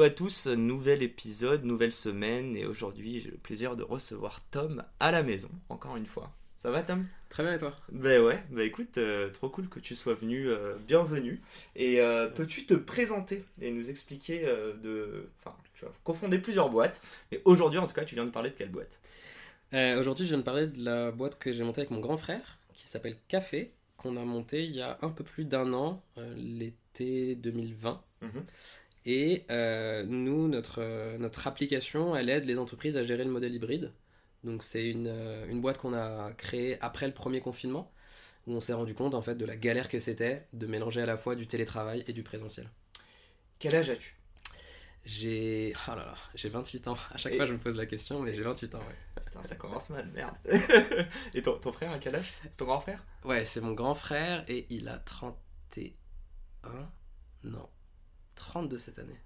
Hello à tous, nouvel épisode, nouvelle semaine et aujourd'hui j'ai le plaisir de recevoir Tom à la maison, encore une fois. Ça va Tom? Très bien et toi? Ben ouais, bah écoute, euh, trop cool que tu sois venu, euh, bienvenue. Et euh, peux-tu te présenter et nous expliquer de... Enfin, tu vas confonder plusieurs boîtes, mais aujourd'hui en tout cas tu viens de parler de quelle boîte? Aujourd'hui je viens de parler de la boîte que j'ai montée avec mon grand frère, qui s'appelle Café, qu'on a monté il y a un peu plus d'un an, l'été 2020. Et euh, nous, notre, euh, notre application, elle aide les entreprises à gérer le modèle hybride. Donc c'est une, euh, une boîte qu'on a créée après le premier confinement, où on s'est rendu compte en fait de la galère que c'était de mélanger à la fois du télétravail et du présentiel. Quel âge as-tu? J'ai oh là là, j'ai 28 ans. À chaque fois je me pose la question, mais j'ai 28 ans, ouais. Putain, ça commence mal, merde. et ton, ton, frère à quel âge? C'est ton grand frère? Ouais, c'est mon grand frère et il a 31. Non, 32 cette année.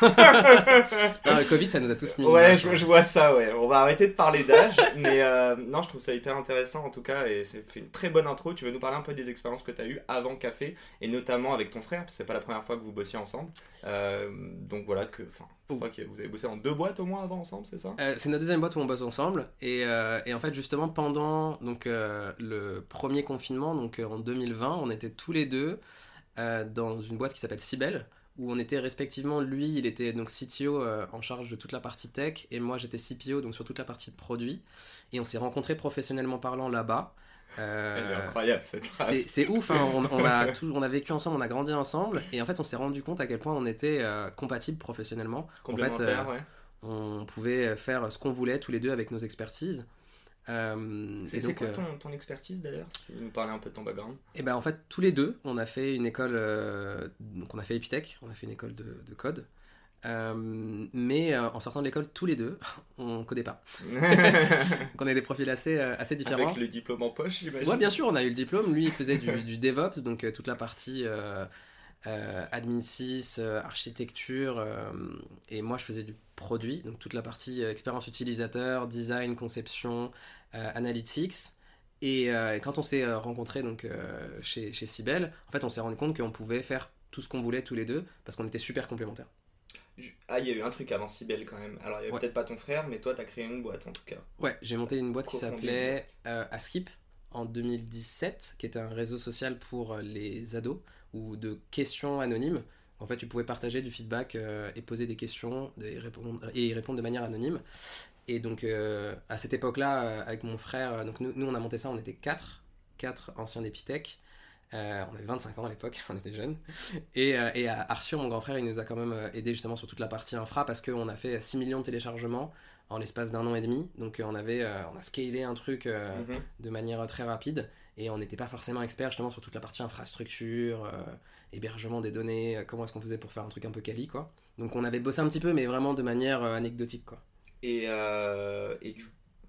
le Covid, ça nous a tous mis. Ouais, je, je, vois ça, ouais. On va arrêter de parler d'âge, mais euh, non, je trouve ça hyper intéressant en tout cas, et c'est fait une très bonne intro. Tu veux nous parler un peu des expériences que tu as eues avant Café, et notamment avec ton frère, parce que c'est pas la première fois que vous bossiez ensemble. Euh, donc voilà, que, enfin, je crois que vous avez bossé en deux boîtes au moins avant ensemble, c'est ça? Euh, C'est notre deuxième boîte où on bosse ensemble, et, euh, et en fait, justement, pendant donc, euh, le premier confinement, donc en 2020, on était tous les deux. Euh, dans une boîte qui s'appelle Cybelle, où on était respectivement, lui, il était donc CTO euh, en charge de toute la partie tech, et moi j'étais CPO, donc sur toute la partie produit. Et on s'est rencontrés professionnellement parlant là-bas. Euh, incroyable cette phrase. C'est ouf, hein. on, on, a tout, on a vécu ensemble, on a grandi ensemble, et en fait on s'est rendu compte à quel point on était euh, compatibles professionnellement. En fait, ouais. on pouvait faire ce qu'on voulait tous les deux avec nos expertises. Euh, c'est quoi ton, ton expertise d'ailleurs Tu veux nous parler un peu de ton background? Et ben en fait, tous les deux, on a fait une école, euh, donc on a fait Epitech, on a fait une école de, de code. Euh, mais euh, en sortant de l'école, tous les deux, on codait pas. donc on a des profils assez, assez différents. Avec le diplôme en poche, j'imagine? Ouais, bien sûr, on a eu le diplôme. Lui, il faisait du, du DevOps, donc toute la partie admin 6, architecture. et moi, je faisais du produit, donc toute la partie expérience utilisateur, design, conception, euh, analytics. Et, euh, et, quand on s'est rencontrés donc, euh, chez, chez Cybelle, en fait, on s'est rendu compte qu'on pouvait faire tout ce qu'on voulait tous les deux parce qu'on était super complémentaires. Ah, il y a eu un truc avant Cybelle quand même. Alors, il y avait ouais. peut-être pas ton frère, mais toi, tu as créé une boîte en tout cas. Ouais, j'ai monté une boîte qui s'appelait euh, Askip en 2017, qui était un réseau social pour les ados ou de questions anonymes. En fait, tu pouvais partager du feedback euh, et poser des questions et répondre, et répondre de manière anonyme. Et donc, euh, à cette époque-là, euh, avec mon frère, donc nous, nous, on a monté ça, on était 4, 4 anciens d'Epitech. Euh, on avait 25 ans à l'époque, on était jeunes. Et, et Arthur, mon grand frère, il nous a quand même aidé justement sur toute la partie infra parce qu'on a fait 6 millions de téléchargements en l'espace d'un an et demi. Donc, on, avait, on a scalé un truc mm -hmm. de manière très rapide et on n'était pas forcément expert justement sur toute la partie infrastructure, euh, hébergement des données, comment est-ce qu'on faisait pour faire un truc un peu quali quoi. Donc on avait bossé un petit peu mais vraiment de manière euh, anecdotique quoi. Et, euh, et, du...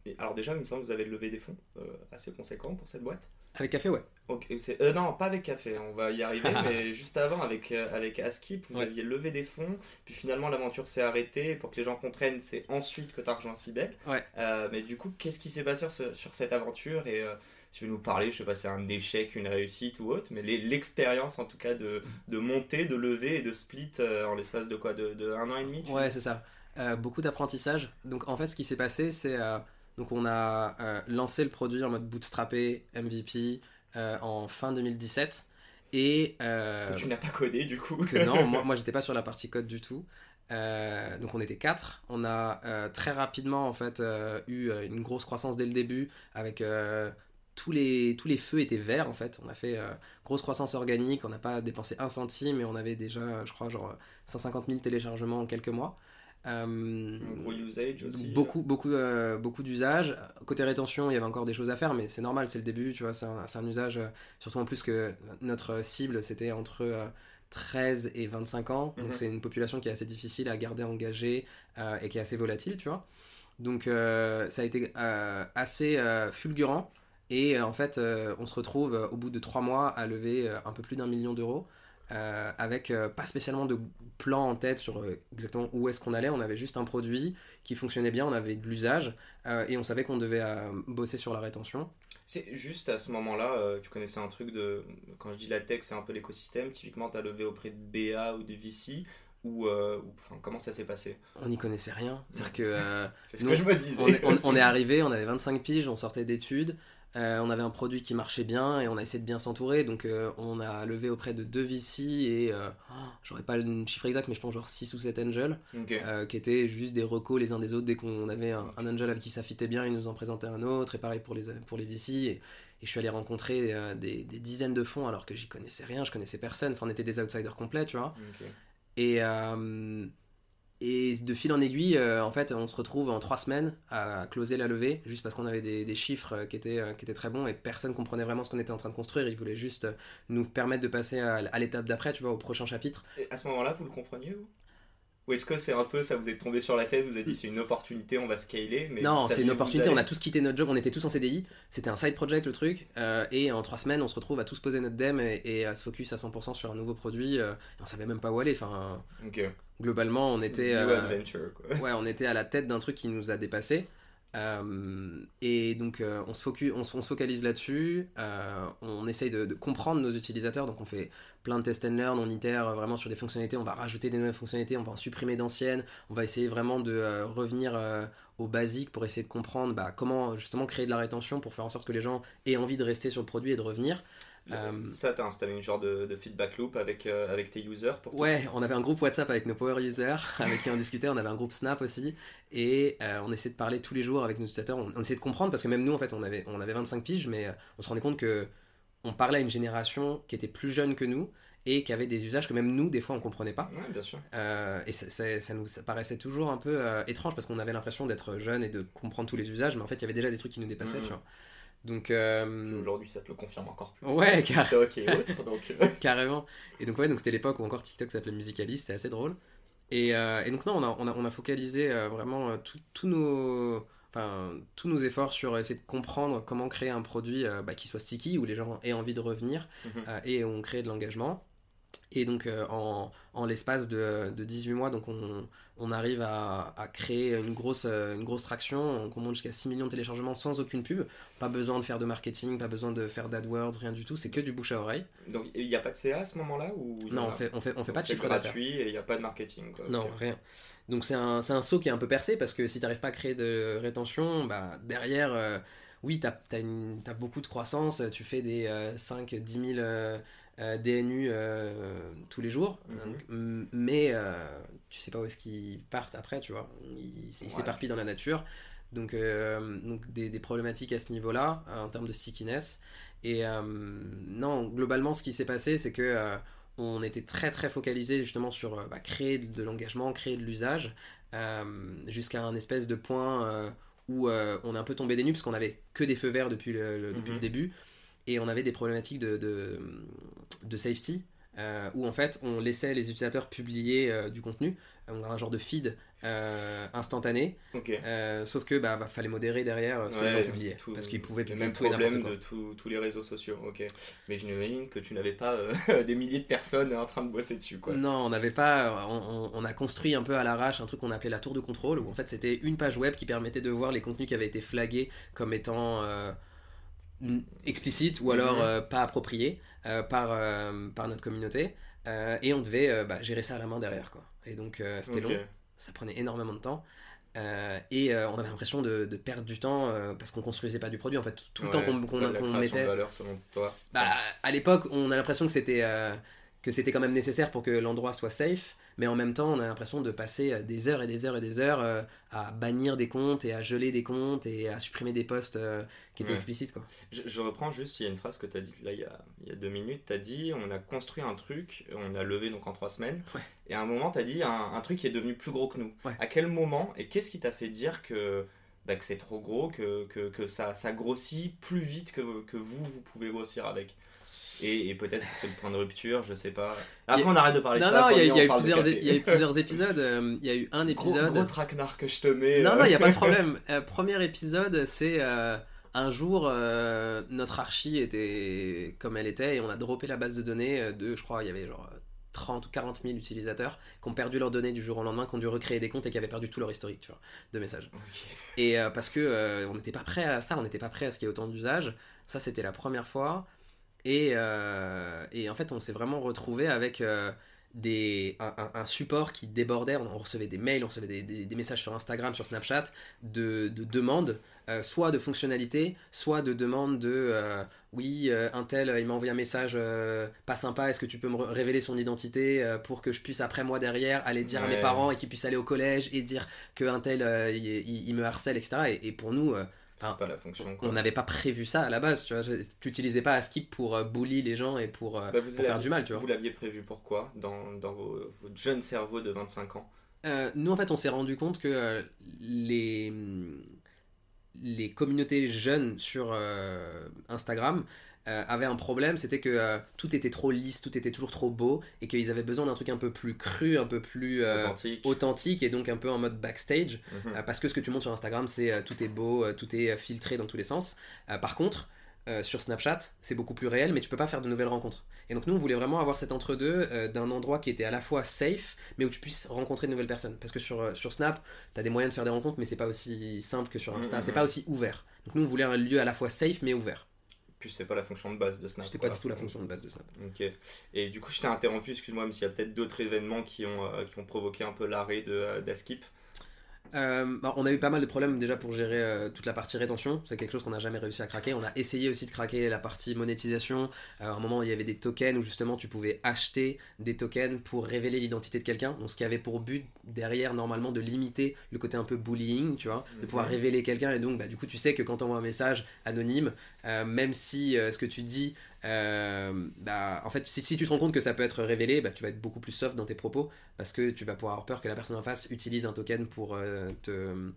et, alors déjà il me semble que vous avez levé des fonds euh, assez conséquents pour cette boîte. Avec Café ouais. Ok, non pas avec Café, on va y arriver, mais juste avant avec, avec Askip vous ouais. aviez levé des fonds, puis finalement l'aventure s'est arrêtée, pour que les gens comprennent c'est ensuite que tu as rejoint Cybelle. Ouais. mais du coup qu'est-ce qui s'est passé sur, sur cette aventure? Et tu veux nous parler, je sais pas si c'est un échec, une réussite ou autre, mais l'expérience en tout cas de, de monter, de lever et de split euh, en l'espace de quoi? De, de, un an et demi Ouais, c'est ça. Euh, beaucoup d'apprentissage. Donc en fait, ce qui s'est passé, c'est euh, donc on a euh, lancé le produit en mode bootstrappé, MVP, euh, en fin 2017. Et que tu n'as pas codé du coup que Non, moi, moi j'étais pas sur la partie code du tout. Donc on était quatre. On a très rapidement en fait eu une grosse croissance dès le début avec tous les, tous les feux étaient verts en fait. On a fait euh, grosse croissance organique, on n'a pas dépensé un centime mais on avait déjà, je crois, genre 150 000 téléchargements en quelques mois. Euh, gros usage aussi. Beaucoup, beaucoup, euh, beaucoup d'usages. Côté rétention, il y avait encore des choses à faire, mais c'est normal, c'est le début, tu vois, c'est un, un, usage, surtout en plus que notre cible, c'était entre 13 et 25 ans. Donc Mhm. c'est une population qui est assez difficile à garder engagée euh, et qui est assez volatile, tu vois. Donc euh, ça a été euh, assez euh, fulgurant. Et euh, en fait, euh, on se retrouve euh, au bout de trois mois à lever euh, un peu plus d'un million d'euros. Euh, avec euh, pas spécialement de plan en tête sur euh, exactement où est-ce qu'on allait. On avait juste un produit qui fonctionnait bien, on avait de l'usage et on savait qu'on devait bosser sur la rétention. C'est juste à ce moment-là, tu connaissais un truc de. Quand je dis la tech, c'est un peu l'écosystème. Typiquement, tu as levé auprès de BA ou de VC. Ou, euh, enfin, comment ça s'est passé? On n'y connaissait rien. C'est-à-dire que euh, C'est ce Nous, que je me disais. on, est, on- on est arrivé, on avait 25 piges, on sortait d'études, euh, on avait un produit qui marchait bien et on a essayé de bien s'entourer. Donc euh, on a levé auprès de deux VC et euh, oh, j'aurais pas le chiffre exact, mais je pense genre 6 ou 7 angels. Qui étaient juste des recos les uns des autres. Dès qu'on avait un, un angel avec qui ça fitait bien, ils nous en présentaient un autre, et pareil pour les, pour les VC. Et, et je suis allé rencontrer des, des dizaines de fonds alors que j'y connaissais rien, je connaissais personne. Enfin, on était des outsiders complets, tu vois. Et, et de fil en aiguille, euh, en fait, on se retrouve en trois semaines à closer la levée, juste parce qu'on avait des, chiffres euh, qui étaient, euh, qui étaient très bons et personne comprenait vraiment ce qu'on était en train de construire. Ils voulaient juste nous permettre de passer à, à l'étape d'après, tu vois, au prochain chapitre. Et à ce moment-là, vous le compreniez vous? Ou est-ce que c'est un peu ça vous est tombé sur la tête, vous avez dit c'est une opportunité, on va scaler mais non, c'est une opportunité. On a tous quitté notre job, on était tous en CDI. C'était un side project le truc. euh, et en trois semaines, on se retrouve à tous poser notre dem et, et à se focus à 100% sur un nouveau produit. euh, et on savait même pas où aller. Enfin, globalement, on était. Euh, adventure quoi. ouais, on était à la tête d'un truc qui nous a dépassé. Euh, et donc euh, on, se focalise là-dessus, euh, on essaye de, comprendre nos utilisateurs, donc on fait plein de test and learn, on itère vraiment sur des fonctionnalités, on va rajouter des nouvelles fonctionnalités, on va en supprimer d'anciennes, on va essayer vraiment de revenir au basique pour essayer de comprendre bah, comment justement créer de la rétention pour faire en sorte que les gens aient envie de rester sur le produit et de revenir. Euh, Ça, t'as installé une genre de, de feedback loop avec, euh, avec tes users pour Ouais, on avait un groupe WhatsApp avec nos power users avec qui on discutait, on avait un groupe Snap aussi, et euh, on essayait de parler tous les jours avec nos utilisateurs, on, on essayait de comprendre, parce que même nous, en fait, on avait, on avait 25 piges, mais euh, on se rendait compte que on parlait à une génération qui était plus jeune que nous, et qui avait des usages que même nous, des fois, on comprenait pas. Ouais, bien sûr. Euh, et ça, ça- ça nous ça paraissait toujours un peu euh, étrange, parce qu'on avait l'impression d'être jeune et de comprendre tous les usages, mais en fait, il y avait déjà des trucs qui nous dépassaient, Mhm. tu vois. Donc, euh, Aujourd'hui, ça te le confirme encore plus. Ouais, car- donc. euh, Carrément. Et donc, ouais, donc c'était l'époque où encore TikTok s'appelait Musical.ly, c'était assez drôle. Et, euh, et donc, non, on a, on a, on a focalisé euh, vraiment tous nos. Enfin, tous nos efforts sur essayer de comprendre comment créer un produit bah, qui soit sticky, où les gens aient envie de revenir, Mhm. et on crée de l'engagement. Et donc, euh, en, en l'espace de, de 18 mois, donc on, on arrive à, à créer une grosse, euh, une grosse traction, on monte jusqu'à 6 millions de téléchargements sans aucune pub. Pas besoin de faire de marketing, pas besoin de faire d'AdWords, rien du tout, c'est que du bouche à oreille. Donc, il n'y a pas de CA à ce moment-là ou Non, on a fait, on fait, on fait Donc, pas de c'est chiffre d'affaires. gratuit et il n'y a pas de marketing. Quoi. Non, rien. Donc c'est un, c'est un saut qui est un peu percé parce que si t'arrives pas à créer de rétention, bah derrière, euh, oui, t'as as, beaucoup de croissance, tu fais des 5-10 000 euh, DNU euh, tous les jours, Mhm. Donc, mais euh, tu sais pas où est-ce qu'ils partent après, tu vois. Ils Ouais. s'éparpillent dans la nature. Donc, euh, donc des, des problématiques à ce niveau-là, en termes de stickiness. Et non, globalement, ce qui s'est passé, c'est que on était très très focalisé justement sur bah, créer de, de l'engagement, créer de l'usage, jusqu'à un espèce de point où euh, on est un peu tombé des nues parce qu'on avait que des feux verts depuis le, le- depuis Mhm. le début et on avait des problématiques de, de, de safety. euh, où en fait on laissait les utilisateurs publier euh, du contenu, on a un genre de feed euh, instantané, euh, sauf que bah, bah, fallait modérer derrière euh, ce que les gens publiaient, tout- parce qu'ils pouvaient le publier même tout et problème quoi. de tous tous les réseaux sociaux. Ok. Mais j'imagine que tu n'avais pas euh, des milliers de personnes en train de bosser dessus. Quoi. Non, on n'avait pas. On, on- on a construit un peu à l'arrache un truc qu'on appelait la tour de contrôle, où en fait c'était une page web qui permettait de voir les contenus qui avaient été flagués comme étant explicites ou alors Mhm. euh, pas appropriés euh, par, euh, par notre communauté. Et on devait bah, gérer ça à la main derrière. Quoi. Et donc c'était long, ça prenait énormément de temps. Et on avait l'impression de, de perdre du temps parce qu'on construisait pas du produit. En fait, tout le temps Ouais, qu'on création mettait. valeur selon toi. Bah, à l'époque, on a l'impression que c'était que c'était quand même nécessaire pour que l'endroit soit safe, mais en même temps, on a l'impression de passer euh, des heures et des heures et des heures euh, à bannir des comptes et à geler des comptes et à supprimer des posts euh, qui étaient Ouais. explicites quoi. Je, je reprends juste, il y a une phrase que tu as dite là il y a, il y a deux minutes. Tu as dit on a construit un truc, on a levé donc en trois semaines. Ouais. Et à un moment, tu as dit un, un truc qui est devenu plus gros que nous. Ouais. À quel moment et qu'est-ce qui t'a fait dire que, bah, que c'est trop gros, que, que, que ça, ça grossit plus vite que, que vous, vous pouvez grossir avec? Et, peut-être que c'est le point de rupture, je sais pas. Après, on arrête de parler de ça. Non, non, il y, a eu plusieurs, il y a eu plusieurs épisodes. Euh, il y a eu un épisode. Gros, gros traquenard que je te mets. Non, non, il n'y a pas de problème. premier épisode, c'est un jour, notre archi était comme elle était et on a droppé la base de données de, je crois, il y avait genre 30 ou 40 000 utilisateurs qui ont perdu leurs données du jour au lendemain, qui ont dû recréer des comptes et qui avaient perdu tout leur historique tu vois, de messages. Et euh, parce que euh, on n'était pas prêt à ça, on n'était pas prêt à ce qu'il y ait autant d'usage. Ça, c'était la première fois. Et, euh, et en fait, on s'est vraiment retrouvé avec des, un, support qui débordait. On, recevait des mails, on recevait des, des, messages sur Instagram, sur Snapchat de, de demandes, soit de fonctionnalités, soit de demandes de oui, euh, un tel, il m'a envoyé un message euh, pas sympa, est-ce que tu peux me révéler son identité euh, pour que je puisse après moi derrière aller dire à mes parents et qu'ils puissent aller au collège et dire que un tel il, me harcèle, etc. Et, pour nous, pas la fonction, on n'avait pas prévu ça à la base, tu vois. Tu utilisais pas Askip pour bully les gens et pour, bah, faire du mal, tu vois. Vous l'aviez prévu pourquoi dans, dans vos, votre jeune cerveau de 25 ans? Nous, en fait, on s'est rendu compte que les les communautés jeunes sur euh, Instagram euh, avaient un problème, c'était que euh, tout était trop lisse, tout était toujours trop beau, et qu'ils avaient besoin d'un truc un peu plus cru, un peu plus authentique. et donc un peu en mode backstage, mhm. parce que ce que tu montres sur Instagram, c'est tout est beau, tout est filtré dans tous les sens. par contre, sur Snapchat, c'est beaucoup plus réel, mais tu peux pas faire de nouvelles rencontres. Et donc nous, on voulait vraiment avoir cet entre-deux euh, d'un endroit qui était à la fois safe, mais où tu puisses rencontrer de nouvelles personnes. Parce que sur, euh, sur Snap, tu as des moyens de faire des rencontres, mais c'est pas aussi simple que sur Insta, mm, mm, c'est pas mm. aussi ouvert. Donc nous, on voulait un lieu à la fois safe, mais ouvert. Puis c'est pas la fonction de base de Snap. C'était pas du tout la fonction de base de Snap. Ok. Et du coup, je t'ai interrompu, excuse-moi, mais s'il y a peut-être d'autres événements qui ont, euh, qui ont provoqué un peu l'arrêt d'Askip. Euh, bah, on a eu pas mal de problèmes déjà pour gérer euh, toute la partie rétention. C'est quelque chose qu'on n'a jamais réussi à craquer. On a essayé aussi de craquer la partie monétisation. Euh, à un moment, il y avait des tokens où justement tu pouvais acheter des tokens pour révéler l'identité de quelqu'un. ce qui avait pour but derrière normalement de limiter le côté un peu bullying, tu vois, de pouvoir révéler quelqu'un. Et donc, bah, du coup, tu sais que quand on envoie un message anonyme, même si ce que tu dis euh, bah, en fait, si, tu te rends compte que ça peut être révélé, bah, tu vas être beaucoup plus soft dans tes propos parce que tu vas pouvoir avoir peur que la personne en face utilise un token pour euh, te,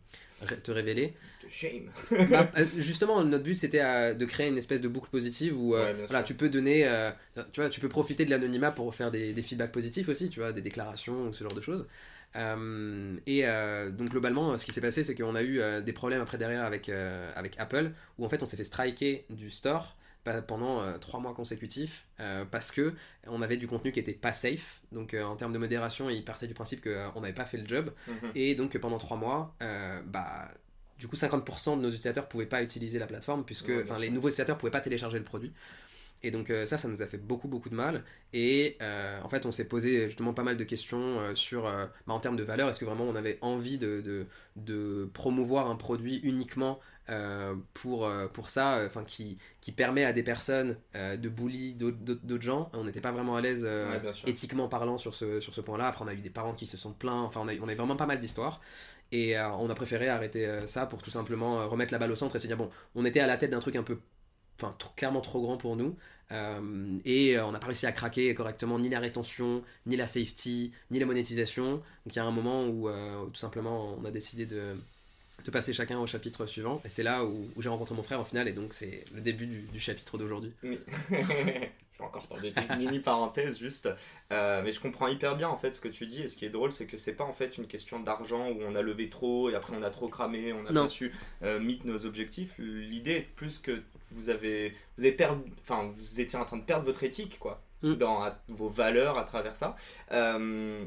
te révéler. Shame. Bah, euh, justement, notre but c'était de créer une espèce de boucle positive où voilà, tu peux donner, tu vois, tu peux profiter de l'anonymat pour faire des, des, feedbacks positifs aussi, tu vois, des déclarations ou ce genre de choses. Et donc globalement, ce qui s'est passé, c'est qu'on a eu des problèmes après derrière avec, avec Apple, où en fait on s'est fait striker du store pendant euh, trois mois consécutifs euh, parce que on avait du contenu qui était pas safe. Donc euh, en termes de modération, il partait du principe qu'on n'avait pas fait le job mhm. et donc pendant trois mois, bah du coup 50% de nos utilisateurs pouvaient pas utiliser la plateforme puisque enfin les nouveaux utilisateurs pouvaient pas télécharger le produit. Et donc ça, ça nous a fait beaucoup beaucoup de mal. Et en fait, on s'est posé justement pas mal de questions sur, bah, en termes de valeur, est-ce que vraiment on avait envie de, de, de promouvoir un produit uniquement euh, pour, euh, pour ça, euh, enfin qui, qui permet à des personnes de bully d'autres gens? On n'était pas vraiment à l'aise éthiquement parlant sur ce, sur ce point-là. Après, on a eu des parents qui se sont plaints. Enfin, on a, on a vraiment pas mal d'histoires. Et on a préféré arrêter ça pour tout simplement remettre la balle au centre et se dire bon, on était à la tête d'un truc un peu, clairement trop grand pour nous. et on n'a pas réussi à craquer correctement ni la rétention, ni la safety, ni la monétisation. Donc il y a un moment où tout simplement on a décidé de, de passer chacun au chapitre suivant. Et c'est là où, j'ai rencontré mon frère au final, et donc c'est le début du, chapitre d'aujourd'hui. vais encore faire des mini parenthèses juste. Euh, mais je comprends hyper bien en fait ce que tu dis. Et ce qui est drôle, c'est que c'est pas en fait une question d'argent où on a levé trop et après on a trop cramé, on a pas su euh, nos objectifs. L'idée est plus que vous avez, vous avez perdu, enfin vous étiez en train de perdre votre éthique quoi. Mm. dans vos valeurs à travers ça. Euh,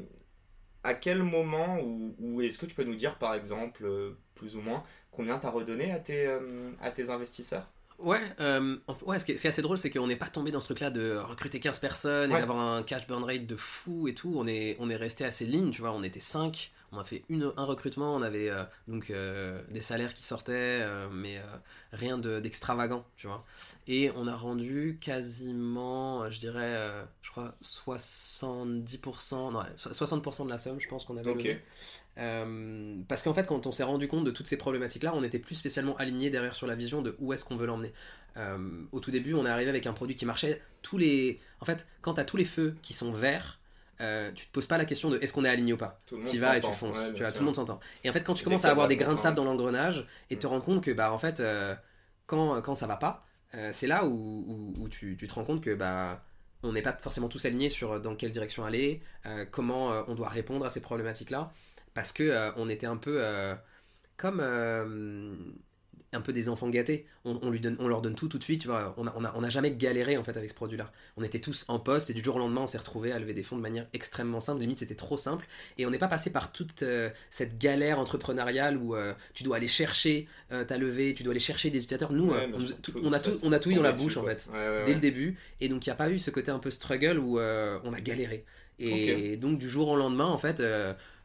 à quel moment, ou, est-ce que tu peux nous dire par exemple, euh, plus ou moins, combien tu as redonné à tes, à tes investisseurs? Ouais, euh, ouais, ce qui est, assez drôle, c'est qu'on n'est pas tombé dans ce truc-là de recruter 15 personnes et d'avoir un cash burn rate de fou et tout. On est, on est resté assez ligne, tu vois, on était 5 on a fait une, un recrutement, on avait euh, donc euh, des salaires qui sortaient, mais rien d'extravagant, tu vois. Et on a rendu quasiment, je dirais, je crois 70%, non, 60% de la somme, je pense qu'on avait okay. Parce qu'en fait, quand on s'est rendu compte de toutes ces problématiques-là, on n'était plus spécialement aligné derrière sur la vision de où est-ce qu'on veut l'emmener. au tout début, on est arrivé avec un produit qui marchait. Tous les, en fait, quand tu as tous les feux qui sont verts, euh, tu te poses pas la question de est-ce qu'on est aligné ou pas. Tu vas et tu fonces. tu vois, tout le monde s'entend. Et en fait, quand tu commences à avoir des grains de sable dans l'engrenage et te rendre compte que bah en fait, euh, quand, quand ça va pas, c'est là où, où, tu, tu, te rends compte que bah, on n'est pas forcément tous alignés sur dans quelle direction aller, comment on doit répondre à ces problématiques-là, parce que on était un peu comme un peu des enfants gâtés. On, lui donne, on leur donne tout tout de suite. Tu vois. On n'a on a, on a jamais galéré en fait avec ce produit-là. On était tous en poste et du jour au lendemain, on s'est retrouvé à lever des fonds de manière extrêmement simple. Limite, c'était trop simple. Et on n'est pas passé par toute euh, cette galère entrepreneuriale où euh, tu dois aller chercher euh, ta levée, tu dois aller chercher des utilisateurs. Nous, on, a tout, on a tout eu dans la bouche en fait, dès le début. Et donc, il n'y a pas eu ce côté un peu struggle où on a galéré. Et donc, du jour au lendemain, en fait.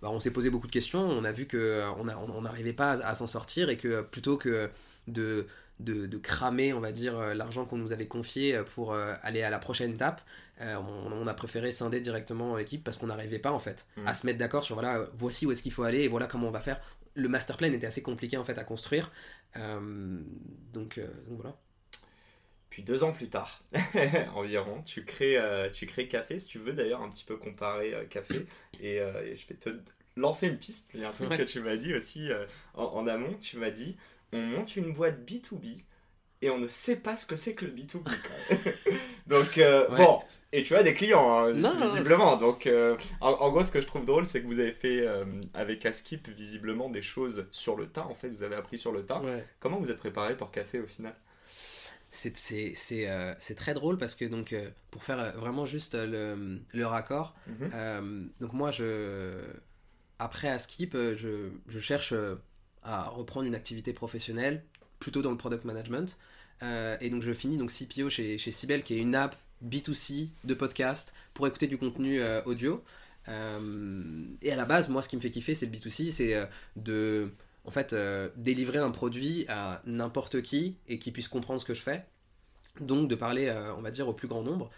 Bah, on s'est posé beaucoup de questions, on a vu qu'on n'arrivait on, pas à, s'en sortir et que plutôt que de, de, cramer, on va dire, euh, l'argent qu'on nous avait confié euh, pour euh, aller à la prochaine étape, on, a préféré scinder directement l'équipe parce qu'on n'arrivait pas en fait mm. à se mettre d'accord sur voilà, voici où est-ce qu'il faut aller et voilà comment on va faire. Le master plan était assez compliqué en fait à construire, donc, voilà. Puis deux ans plus tard, environ, tu crées, tu crées Café, si tu veux d'ailleurs un petit peu comparer Café, et, je vais te lancer une piste, il y a un truc que tu m'as dit aussi en, amont, tu m'as dit, on monte une boîte B2B et on ne sait pas ce que c'est que le B2B. donc, euh, bon, et tu as des clients, hein, visiblement. Donc, euh, en, gros, ce que je trouve drôle, c'est que vous avez fait euh, avec Askip, visiblement, des choses sur le tas, en fait. Vous avez appris sur le tas. Comment vous êtes préparé pour Café au final? C'est très drôle parce que donc pour faire vraiment juste le, le raccord mhm. donc moi je après Askip je, je cherche à reprendre une activité professionnelle, plutôt dans le product management. Euh, et donc je finis donc CPO chez, chez qui est une app B2C de podcast pour écouter du contenu euh, audio. Euh, et à la base, moi, ce qui me fait kiffer, c'est le B2C, c'est de en fait délivrer un produit à n'importe qui et qui puisse comprendre ce que je fais. Donc de parler, on va dire, au plus grand nombre.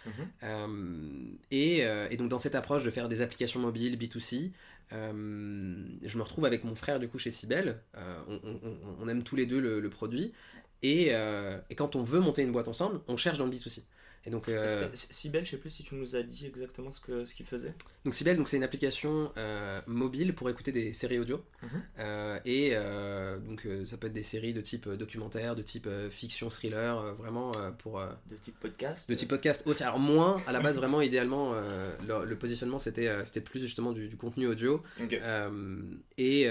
Mhm. et, et, donc dans cette approche de faire des applications mobiles B2C, euh, je me retrouve avec mon frère du coup chez. Euh, on, aime tous les deux le, produit. Et, euh, et, quand on veut monter une boîte ensemble, on cherche dans le B2C. Et donc, euh... Sibel, je sais plus si tu nous as dit exactement ce que ce qu'il faisait. Donc Sibel, donc c'est une application euh, mobile pour écouter des séries audio. Mhm. Euh, et euh, donc ça peut être des séries de type documentaire, de type fiction, thriller, vraiment pour. de type podcast. De type podcast aussi. Alors moins à la base vraiment idéalement le, positionnement c'était c'était plus justement du, contenu audio. et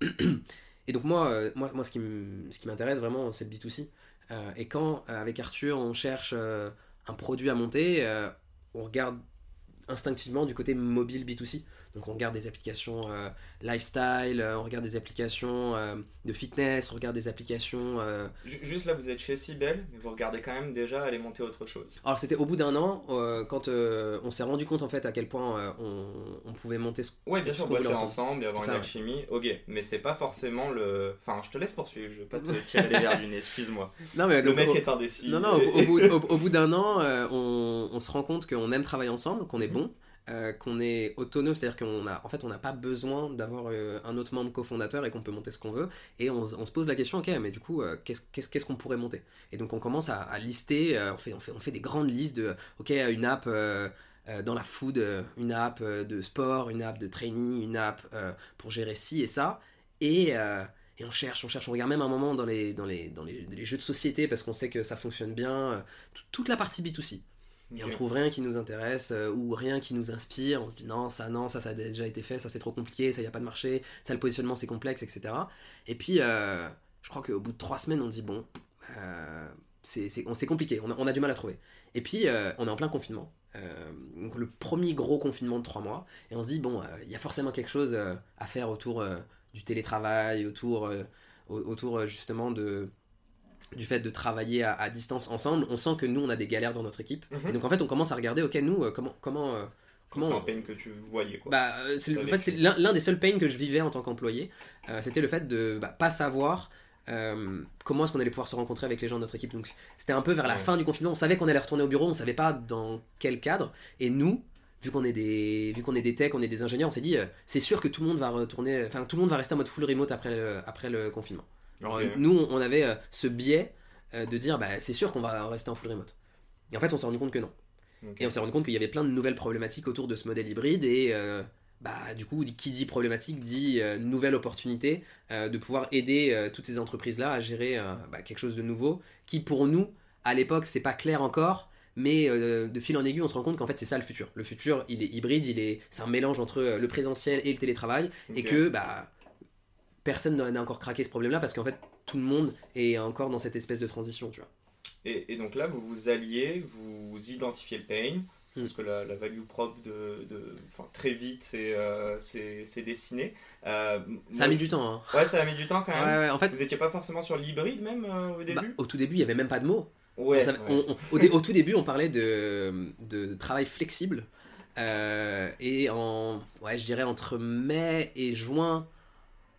et donc moi moi moi ce qui m'intéresse vraiment c'est le B2C. et quand avec Arthur on cherche un produit à monter, euh, on regarde instinctivement du côté mobile B2C. Donc on regarde des applications euh, lifestyle, euh, on regarde des applications euh, de fitness, on regarde des applications... Juste là, vous êtes chez Sibel, mais vous regardez quand même déjà aller monter autre chose. Alors c'était au bout d'un an, quand on s'est rendu compte en fait à quel point on, pouvait monter ce Oui, bien sûr, bosser ensemble, et avoir une alchimie, ok, mais c'est pas forcément le... Enfin, je te laisse poursuivre, je vais pas te tirer les verres du nez, excuse-moi. Non, mais le mec est indécis. Non, non, au, bout, au, bout d'un an, on, se rend compte qu'on aime travailler ensemble, qu'on est mhm. bon. Euh, qu'on est autonome, c'est-à-dire qu'on a, en fait, on n'a pas besoin d'avoir euh, un autre membre cofondateur et qu'on peut monter ce qu'on veut. Et on, se pose la question, ok, mais du coup, euh, qu'est-ce qu'on pourrait monter? Et donc on commence à, lister, on, fait, on, fait, des grandes listes de, ok, une app dans la food, une app de sport, une app de training, une app pour gérer ci et ça. Et, on cherche, on cherche, on regarde même un moment dans les, les, jeux de société parce qu'on sait que ça fonctionne bien. toute la partie B2C. Et on trouve rien qui nous intéresse euh, ou rien qui nous inspire. On se dit non, ça, non, ça, ça a déjà été fait, ça c'est trop compliqué, ça y a pas de marché, ça le positionnement c'est complexe, etc. Et puis, euh, je crois qu'au bout de trois semaines, on dit bon, euh, c'est compliqué, on a, on a, du mal à trouver. Et puis, on est en plein confinement. donc le premier gros confinement de trois mois, et on se dit bon, il y a forcément quelque chose à faire autour du télétravail, autour, autour justement de du fait de travailler à, distance ensemble, on sent que nous on a des galères dans notre équipe. Mhm. Et donc en fait on commence à regarder, ok nous euh, comment comment euh, comment c'est un pain que tu voyais quoi. Bah euh, c'est en fait c'est l'un des seuls pains que je vivais en tant qu'employé. c'était le fait de bah, pas savoir comment est-ce qu'on allait pouvoir se rencontrer avec les gens de notre équipe. Donc c'était un peu vers la fin du confinement. On savait qu'on allait retourner au bureau, on savait pas dans quel cadre. Et nous, vu qu'on est des vu qu'on est des techs, on est des ingénieurs, on s'est dit c'est sûr que tout le monde va retourner, enfin tout le monde va rester en mode full remote après après le confinement. Alors, nous, on avait euh, ce biais euh, de dire, bah, c'est sûr qu'on va rester en full remote. Et en fait, on s'est rendu compte que non. Et on s'est rendu compte qu'il y avait plein de nouvelles problématiques autour de ce modèle hybride et euh, bah, du coup, qui dit problématique dit nouvelle opportunité de pouvoir aider toutes ces entreprises-là à gérer bah, quelque chose de nouveau qui, pour nous, à l'époque, c'est pas clair encore, mais de fil en aiguille, on se rend compte qu'en fait, c'est ça le futur. Le futur, il est hybride, il est, c'est un mélange entre le présentiel et le télétravail, et que bah, personne n'a encore craqué ce problème-là parce qu'en fait, tout le monde est encore dans cette espèce de transition, tu vois. Et, et donc là, vous vous alliez, vous identifiez le pain, Hmm. parce que la, la value propre de, de très vite, c'est euh, dessiné. Euh, Ça moi- a mis du temps, hein. Ouais, ça a mis du temps quand même. ouais, en fait, Vous étiez pas forcément sur l'hybride même euh, au bah, début au tout début, il y avait même pas de mots. Ouais. On savait- ouais. on- on- au, dé- au tout début, on parlait de, de travail flexible. Euh, et en, ouais, je dirais entre mai et juin,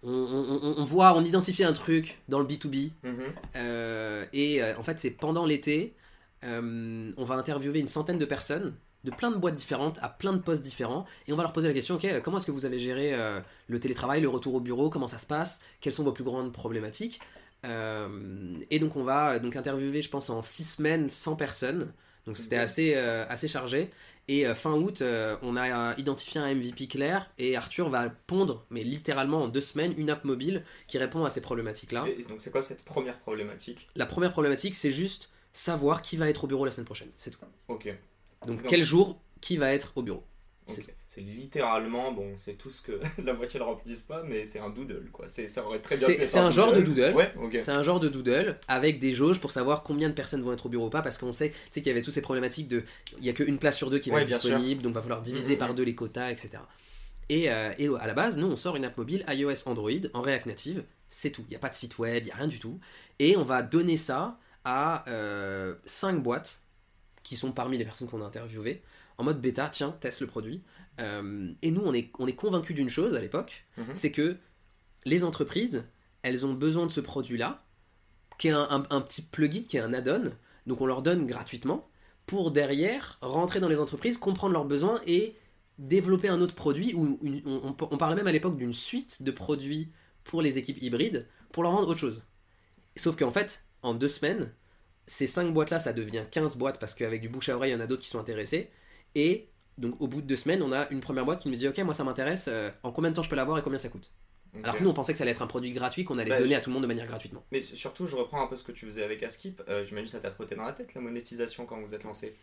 on, on- on- on voit, on identifie un truc dans le B2B. Mhm. Euh, et euh, en fait, c'est pendant l'été, euh, on va interviewer une centaine de personnes de plein de boîtes différentes, à plein de postes différents, et on va leur poser la question, ok, comment est-ce que vous avez géré le télétravail, le retour au bureau, comment ça se passe, quelles sont vos plus grandes problématiques Et donc on va donc interviewer, je pense, en six semaines 100 personnes, donc c'était assez, assez chargé, et euh, fin août, euh, on a euh, identifié un MVP clair, et Arthur va pondre, mais littéralement en deux semaines, une app mobile qui répond à ces problématiques-là. Donc c'est quoi cette première problématique? La première problématique, c'est juste savoir qui va être au bureau la semaine prochaine. C'est tout. Ok. Donc, Donc- quel jour, qui va être au bureau C'est- littéralement, bon, c'est tout ce que la moitié ne remplissent pas, mais c'est un doodle quoi. C'est- Ça aurait très bien C'est- pu être c'est un genre de doodle. Ouais. C'est un genre de doodle avec des jauges pour savoir combien de personnes vont être au bureau ou pas, parce qu'on sait, qu'il y avait toutes ces problématiques de. Il y a qu'une place sur deux qui va Ouais, être bien sûr. disponible, donc va falloir diviser Mhm. par deux les quotas, etc. Et, euh, et à la base, nous, on sort une app mobile iOS Android en React Native, c'est tout. Il n'y a pas de site web, il n'y a rien du tout. Et on va donner ça à 5 boîtes qui sont parmi les personnes qu'on a interviewées en mode bêta, tiens, teste le produit. Euh, et nous, on est, on est convaincus d'une chose à l'époque, Mhm. c'est que les entreprises, elles ont besoin de ce produit-là, qui est un, un- un petit plugin, qui est un add-on, donc on leur donne gratuitement, pour derrière rentrer dans les entreprises, comprendre leurs besoins et développer un autre produit, ou on, on- parlait même à l'époque d'une suite de produits pour les équipes hybrides, pour leur vendre autre chose. Sauf qu'en fait, en deux semaines, ces cinq boîtes-là, ça devient 15 boîtes, parce qu'avec du bouche à oreille, il y en a d'autres qui sont intéressés, et donc au bout de deux semaines, on a une première boîte qui nous dit, ok, moi ça m'intéresse, euh, en combien de temps je peux l'avoir et combien ça coûte alors que nous, on pensait que ça allait être un produit gratuit qu'on allait Bah, donner je- à tout le monde de manière gratuitement. Mais surtout, je reprends un peu ce que tu faisais avec Askip. Euh, J'imagine ça t'a trotté dans la tête la monétisation quand vous êtes lancé.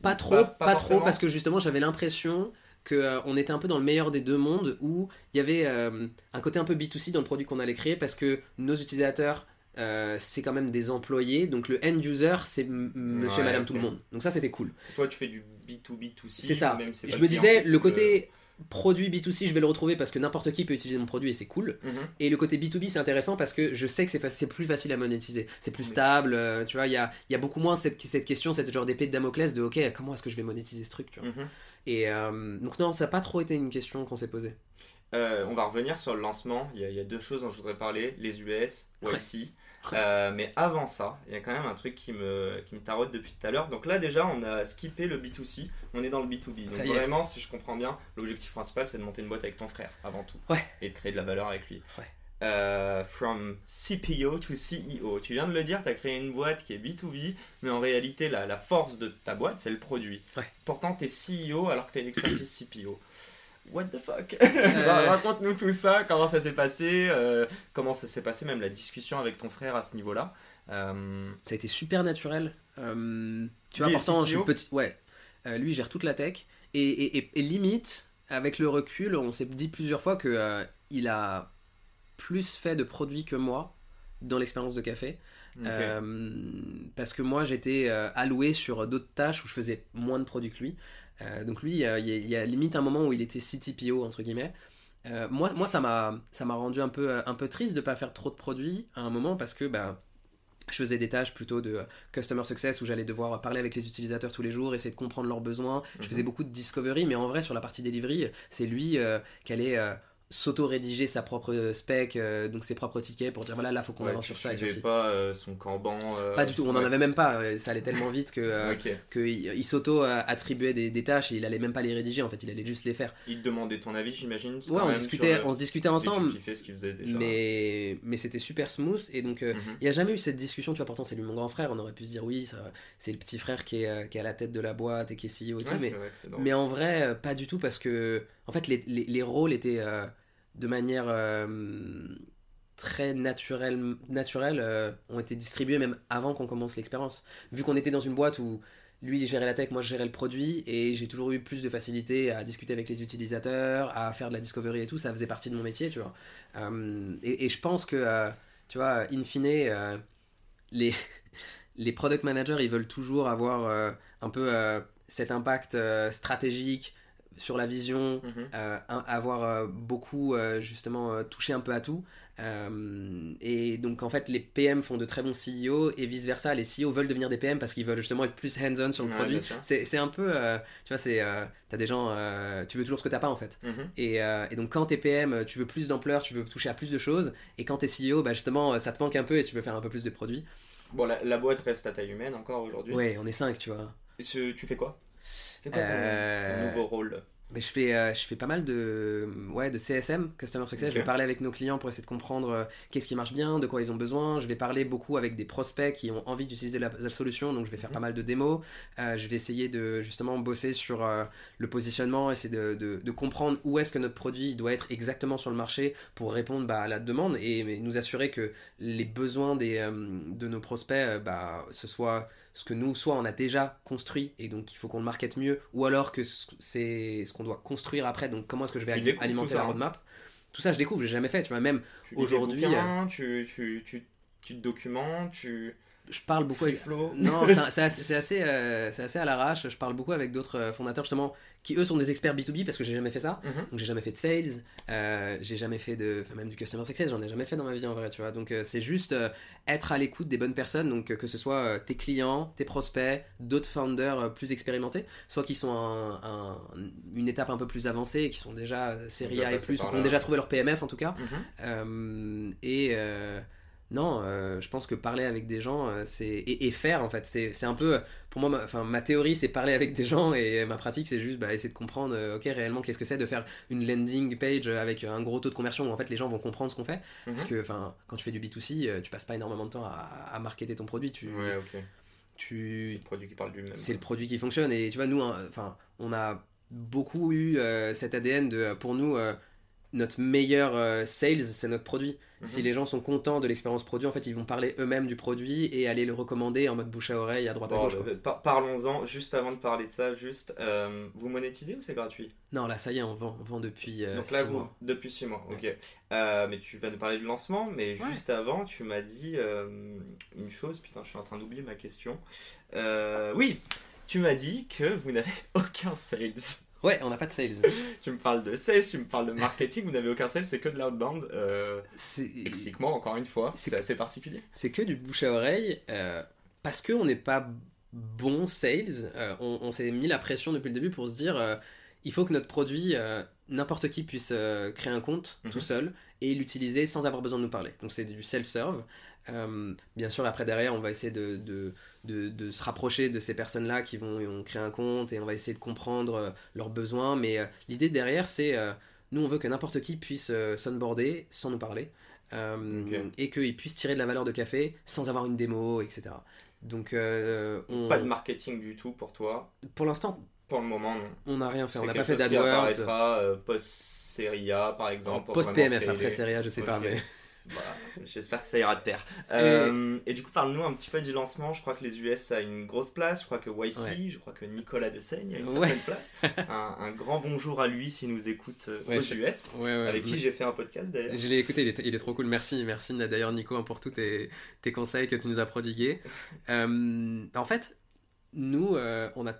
Pas trop, Pas- pas, pas trop, parce que justement, j'avais l'impression que euh, on était un peu dans le meilleur des deux mondes où il y avait un côté un peu B2C dans le produit qu'on allait créer parce que nos utilisateurs. Euh, c'est quand même des employés, donc le end user c'est monsieur Ouais, et madame tout le monde. Donc ça c'était cool. Toi, tu fais du B2B2C. C'est ça. même Je me disais le côté produit B2C je vais le retrouver parce que n'importe qui peut utiliser mon produit et c'est cool. Mhm. Et le côté B2B, c'est intéressant parce que je sais que c'est fa- c'est plus facile à monétiser. C'est plus stable, euh, tu vois, il y a, y a beaucoup moins cette, cette question, cette genre d'épée de Damoclès de OK, comment est-ce que je vais monétiser ce truc, tu vois. Mhm. Et euh, donc, non, ça n'a pas trop été une question qu'on s'est posée. On va revenir sur le lancement. Il y, a, il y a deux choses dont je voudrais parler les US, Ouais. Euh, mais avant ça, il y a quand même un truc qui me, qui me taraude depuis tout à l'heure. Donc là, déjà, on a skippé le B2C, on est dans le B2B. Donc vraiment, si je comprends bien, l'objectif principal, c'est de monter une boîte avec ton frère avant tout. Ouais. Et de créer de la valeur avec lui. Ouais. Euh, from CPO to CEO. Tu viens de le dire, tu as créé une boîte qui est B2B, mais en réalité, la, la force de ta boîte, c'est le produit. Ouais. Pourtant, tu es CEO alors que tu as une expertise CPO. What the fuck? Euh. Raconte-nous tout ça, comment ça s'est passé, euh, comment ça s'est passé, même la discussion avec ton frère à ce niveau-là. Euh, Ça a été super naturel. Euh, tu vois, Lui est pourtant, je suis petit. Ouais. Euh, lui, il gère toute la tech. Et, et- et- et limite, avec le recul, on s'est dit plusieurs fois que euh, il a plus fait de produits que moi dans l'expérience de café. Euh, parce que moi j'étais euh, alloué sur d'autres tâches où je faisais moins de produits que lui. Euh, donc lui, euh, il y, a- il y a limite un moment où il était CTPO entre guillemets. Moi, moi ça m'a ça m'a rendu un peu un peu triste de pas faire trop de produits à un moment parce que bah je faisais des tâches plutôt de customer success où j'allais devoir parler avec les utilisateurs tous les jours, essayer de comprendre leurs besoins. Je Mhm. faisais beaucoup de discovery, mais en vrai, sur la partie delivery, c'est lui euh, qui allait euh, s'auto-rédiger sa propre spec, euh, donc ses propres tickets pour dire voilà, là, faut qu'on Ouais, avance sur ça. et sur pas euh, son Kanban. euh, Pas du tout, on en ouais. avait même pas, euh, ça allait tellement vite que, que il, il s'auto-attribuait des, des tâches et il allait même pas les rédiger, en fait, il allait juste les faire. Il te demandait ton avis, j'imagine. Ouais, on discutait, on se discutait ensemble, Et tu kiffais ce qu'il faisait déjà. mais, mais c'était super smooth et donc Mhm. il n'y a jamais eu cette discussion, tu vois, pourtant c'est lui mon grand frère, on aurait pu se dire oui, c'est le petit frère qui est, qui est à la tête de la boîte et qui est CEO et Ouais, tout, mais, mais en vrai, pas du tout parce que en fait les, les, les rôles étaient euh, de manière euh, très naturels, naturels euh, ont été distribués même avant qu'on commence l'expérience. Vu qu'on était dans une boîte où lui il gérait la tech, moi je gérais le produit et j'ai toujours eu plus de facilité à discuter avec les utilisateurs, à faire de la discovery et tout, ça faisait partie de mon métier, tu vois. Et, je pense que, tu vois, in fine, les, les product managers ils veulent toujours avoir un peu cet impact stratégique sur la vision, Mhm. euh, avoir euh, beaucoup euh, justement touché un peu à tout. Et donc en fait les PM font de très bons CEO et vice versa les CEO veulent devenir des PM parce qu'ils veulent justement être plus hands-on sur le Ouais, produit. C'est un peu, tu vois, c'est t'as des gens, tu veux toujours ce que t'as pas en fait. Mhm. Et, et donc quand t'es PM, tu veux plus d'ampleur, tu veux toucher à plus de choses. Et quand t'es CEO, bah justement ça te manque un peu et tu veux faire un peu plus de produits. Bon, la, la boîte reste à taille humaine encore aujourd'hui. Ouais, on est 5 tu vois. Et ce- tu fais quoi? C'est quoi ton, Euh, ton nouveau rôle Mais je fais, euh, je fais pas mal de, ouais, de CSM, Customer Success. Je vais parler avec nos clients pour essayer de comprendre euh, qu'est-ce qui marche bien, de quoi ils ont besoin. Je vais parler beaucoup avec des prospects qui ont envie d'utiliser la, la solution, donc je vais faire Mhm. pas mal de démos. Euh, je vais essayer de justement bosser sur le positionnement, essayer de, de, de comprendre où est-ce que notre produit doit être exactement sur le marché pour répondre bah, à la demande et nous assurer que les besoins des, de nos prospects, bah, ce soit ce que nous, soit on a déjà construit et donc il faut qu'on le market mieux, ou alors que ce- c'est ce qu'on doit construire après, donc comment est-ce que je vais Tu alimenter ça, la hein. roadmap? Tout ça, je découvre, j'ai jamais fait, tu vois, même aujourd'hui, bouquins, tu, tu, tu, tu te documentes, tu. Je parle beaucoup avec... Non, c'est assez, c'est assez, euh, assez à l'arrache, je parle beaucoup avec d'autres euh, fondateurs justement qui eux sont des experts B2B parce que j'ai jamais fait ça. Mhm. Donc j'ai jamais fait de sales, euh, j'ai jamais fait de, enfin même du customer success, j'en ai jamais fait dans ma vie en vrai, tu vois. Donc euh, c'est juste être à l'écoute des bonnes personnes, donc que ce soit tes clients, tes prospects, d'autres founders plus expérimentés, soit qui sont un- un- une étape un peu plus avancée, qui sont déjà série A et plus, ou qui ont déjà trouvé leur PMF en tout cas. Mhm. Et non, euh, je pense que parler avec des gens, euh, c'est et, et faire en fait, c'est c'est un peu pour moi, ma, enfin, ma théorie c'est parler avec des gens et ma pratique c'est juste bah, essayer de comprendre, euh, ok réellement qu'est-ce que c'est de faire une landing page avec un gros taux de conversion où en fait les gens vont comprendre ce qu'on fait. Mhm. Parce que enfin quand tu fais du B2C, euh, tu passes pas énormément de temps à, à marketer ton produit, tu, Ouais, ok. C'est tu le produit qui parle du même. c'est le produit qui fonctionne et tu vois nous hein, enfin on a beaucoup eu cet ADN de pour nous notre meilleur euh, sales c'est notre produit Mhm. si les gens sont contents de l'expérience produit en fait ils vont parler eux-mêmes du produit et aller le recommander en mode bouche à oreille à droite à gauche euh, par- Parlons-en, juste avant de parler de ça, juste, euh, vous monétisez ou c'est gratuit? Non là ça y est on vend on vend depuis Donc là, six vous, mois. depuis 6 mois, ok. Mais tu vas nous parler du lancement, mais Ouais. juste avant, tu m'as dit une chose, putain, je suis en train d'oublier ma question. Oui, tu m'as dit que vous n'avez aucun sales. Ouais on n'a pas de sales Tu me parles de sales, tu me parles de marketing, vous n'avez aucun sales, c'est que de l'outbound. Euh, Explique-moi encore une fois, C'est- assez particulier. c'est que du bouche à oreille euh, parce que on n'est pas bon sales euh, on, on s'est mis la pression depuis le début pour se dire euh, il faut que notre produit n'importe qui puisse créer un compte Mhm. tout seul et l'utiliser sans avoir besoin de nous parler donc c'est du self-serve bien sûr après derrière on va essayer de, de, de, de se rapprocher de ces personnes là qui vont, vont créer un compte et on va essayer de comprendre euh, leurs besoins mais euh, l'idée derrière c'est euh, nous on veut que n'importe qui puisse euh, s'onboarder sans nous parler et qu'ils puissent tirer de la valeur de café sans avoir une démo, etc. Donc, on- Pas de marketing du tout pour toi. pour l'instant, Pour le moment, non. on n'a rien fait. On n'a pas fait d'AdWords. apparaîtra euh, post-série A, par exemple. Post-PMF, vraiment après. Seria, je sais pas, mais. Voilà, J'espère que ça ira de terre. Euh, et... du coup, parle-nous un petit peu du lancement. Je crois que les US a une grosse place. Je crois que YC, Ouais. je crois que Nicolas de Seigne a une Ouais. certaine place. un, un grand bonjour à lui s'il nous écoute euh, Ouais, aux je- US. Avec qui j'ai fait un podcast d'ailleurs. Je l'ai écouté, il est, il est trop cool. Merci, merci d'ailleurs Nico hein, pour tous tes, tes conseils que tu nous as prodigués. Euh, en fait, nous, euh, on a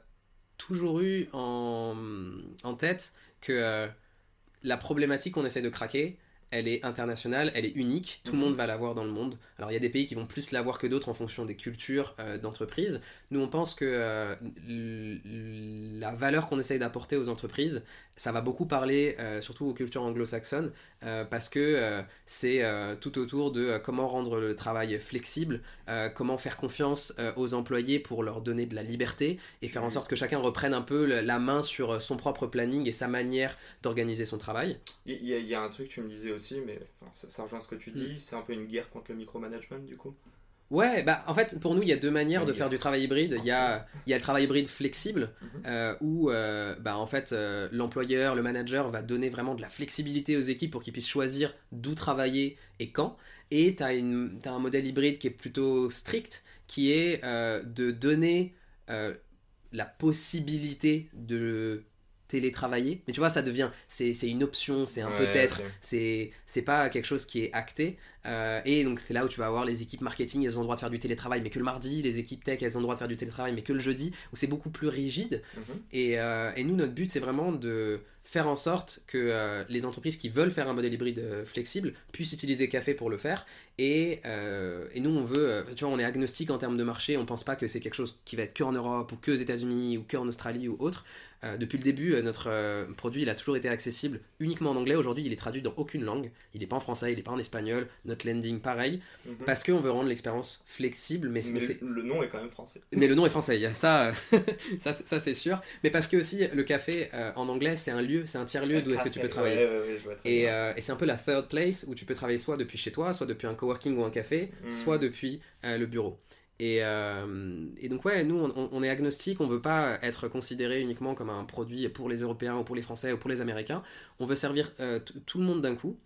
toujours eu en, en tête que la problématique qu'on essaie de craquer, elle est internationale, elle est unique, tout le Mhm. monde va l'avoir dans le monde. Alors il y a des pays qui vont plus l'avoir que d'autres en fonction des cultures euh, d'entreprise. Nous on pense que euh, la valeur qu'on essaye d'apporter aux entreprises, ça va beaucoup parler euh, surtout aux cultures anglo-saxonnes euh, parce que c'est tout autour de comment rendre le travail flexible, comment faire confiance aux employés pour leur donner de la liberté et faire en sorte que chacun reprenne un peu la main sur son propre planning et sa manière d'organiser son travail. Il y, a- il y a un truc que tu me disais aussi, mais enfin, ça, ça rejoint ce que tu dis. C'est un peu une guerre contre le micromanagement du coup? Ouais, bah en fait, pour nous, il y a deux manières de faire du travail hybride. Il y a, il y a le travail hybride flexible, Mhm. euh, où euh, bah, en fait, euh, l'employeur, le manager va donner vraiment de la flexibilité aux équipes pour qu'ils puissent choisir d'où travailler et quand. Et tu as, un modèle hybride qui est plutôt strict, qui est de donner la possibilité de télétravailler. Mais tu vois, ça devient, c'est c'est une option, c'est un Ouais, peut-être, c'est c'est pas quelque chose qui est acté. Euh, et donc c'est là où tu vas avoir les équipes marketing, elles ont le droit de faire du télétravail, mais que le mardi, les équipes tech, elles ont le droit de faire du télétravail, mais que le jeudi, où c'est beaucoup plus rigide. Mhm. Et, euh, et nous, notre but, c'est vraiment de faire en sorte que euh, les entreprises qui veulent faire un modèle hybride flexible puissent utiliser Café pour le faire. Et, et nous, on veut, tu vois, on est agnostique en termes de marché, on pense pas que c'est quelque chose qui va être que en Europe ou que aux États-Unis ou que en Australie ou autre. Euh, depuis le début, euh, notre euh, produit, il a toujours été accessible uniquement en anglais. Aujourd'hui, il est traduit dans aucune langue. Il n'est pas en français, il n'est pas en espagnol. Notre landing, pareil. Mhm. Parce qu'on veut rendre l'expérience flexible, mais, mais Mais c'est le nom est quand même français. mais le nom est français, il y a ça, ça, ça c'est sûr. Mais parce que aussi, le café euh, en anglais, c'est un lieu, c'est un tiers-lieu d'où est-ce que tu peux travailler. Ouais, ouais, ouais, je vois très Et, c'est un peu la third place où tu peux travailler soit depuis chez toi, soit depuis un coworking ou un café, Mhm. soit depuis le bureau. Et, euh, et donc ouais, nous on, est agnostique, on veut pas être considéré uniquement comme un produit pour les Européens ou pour les Français ou pour les Américains. On veut servir euh, tout le monde d'un coup.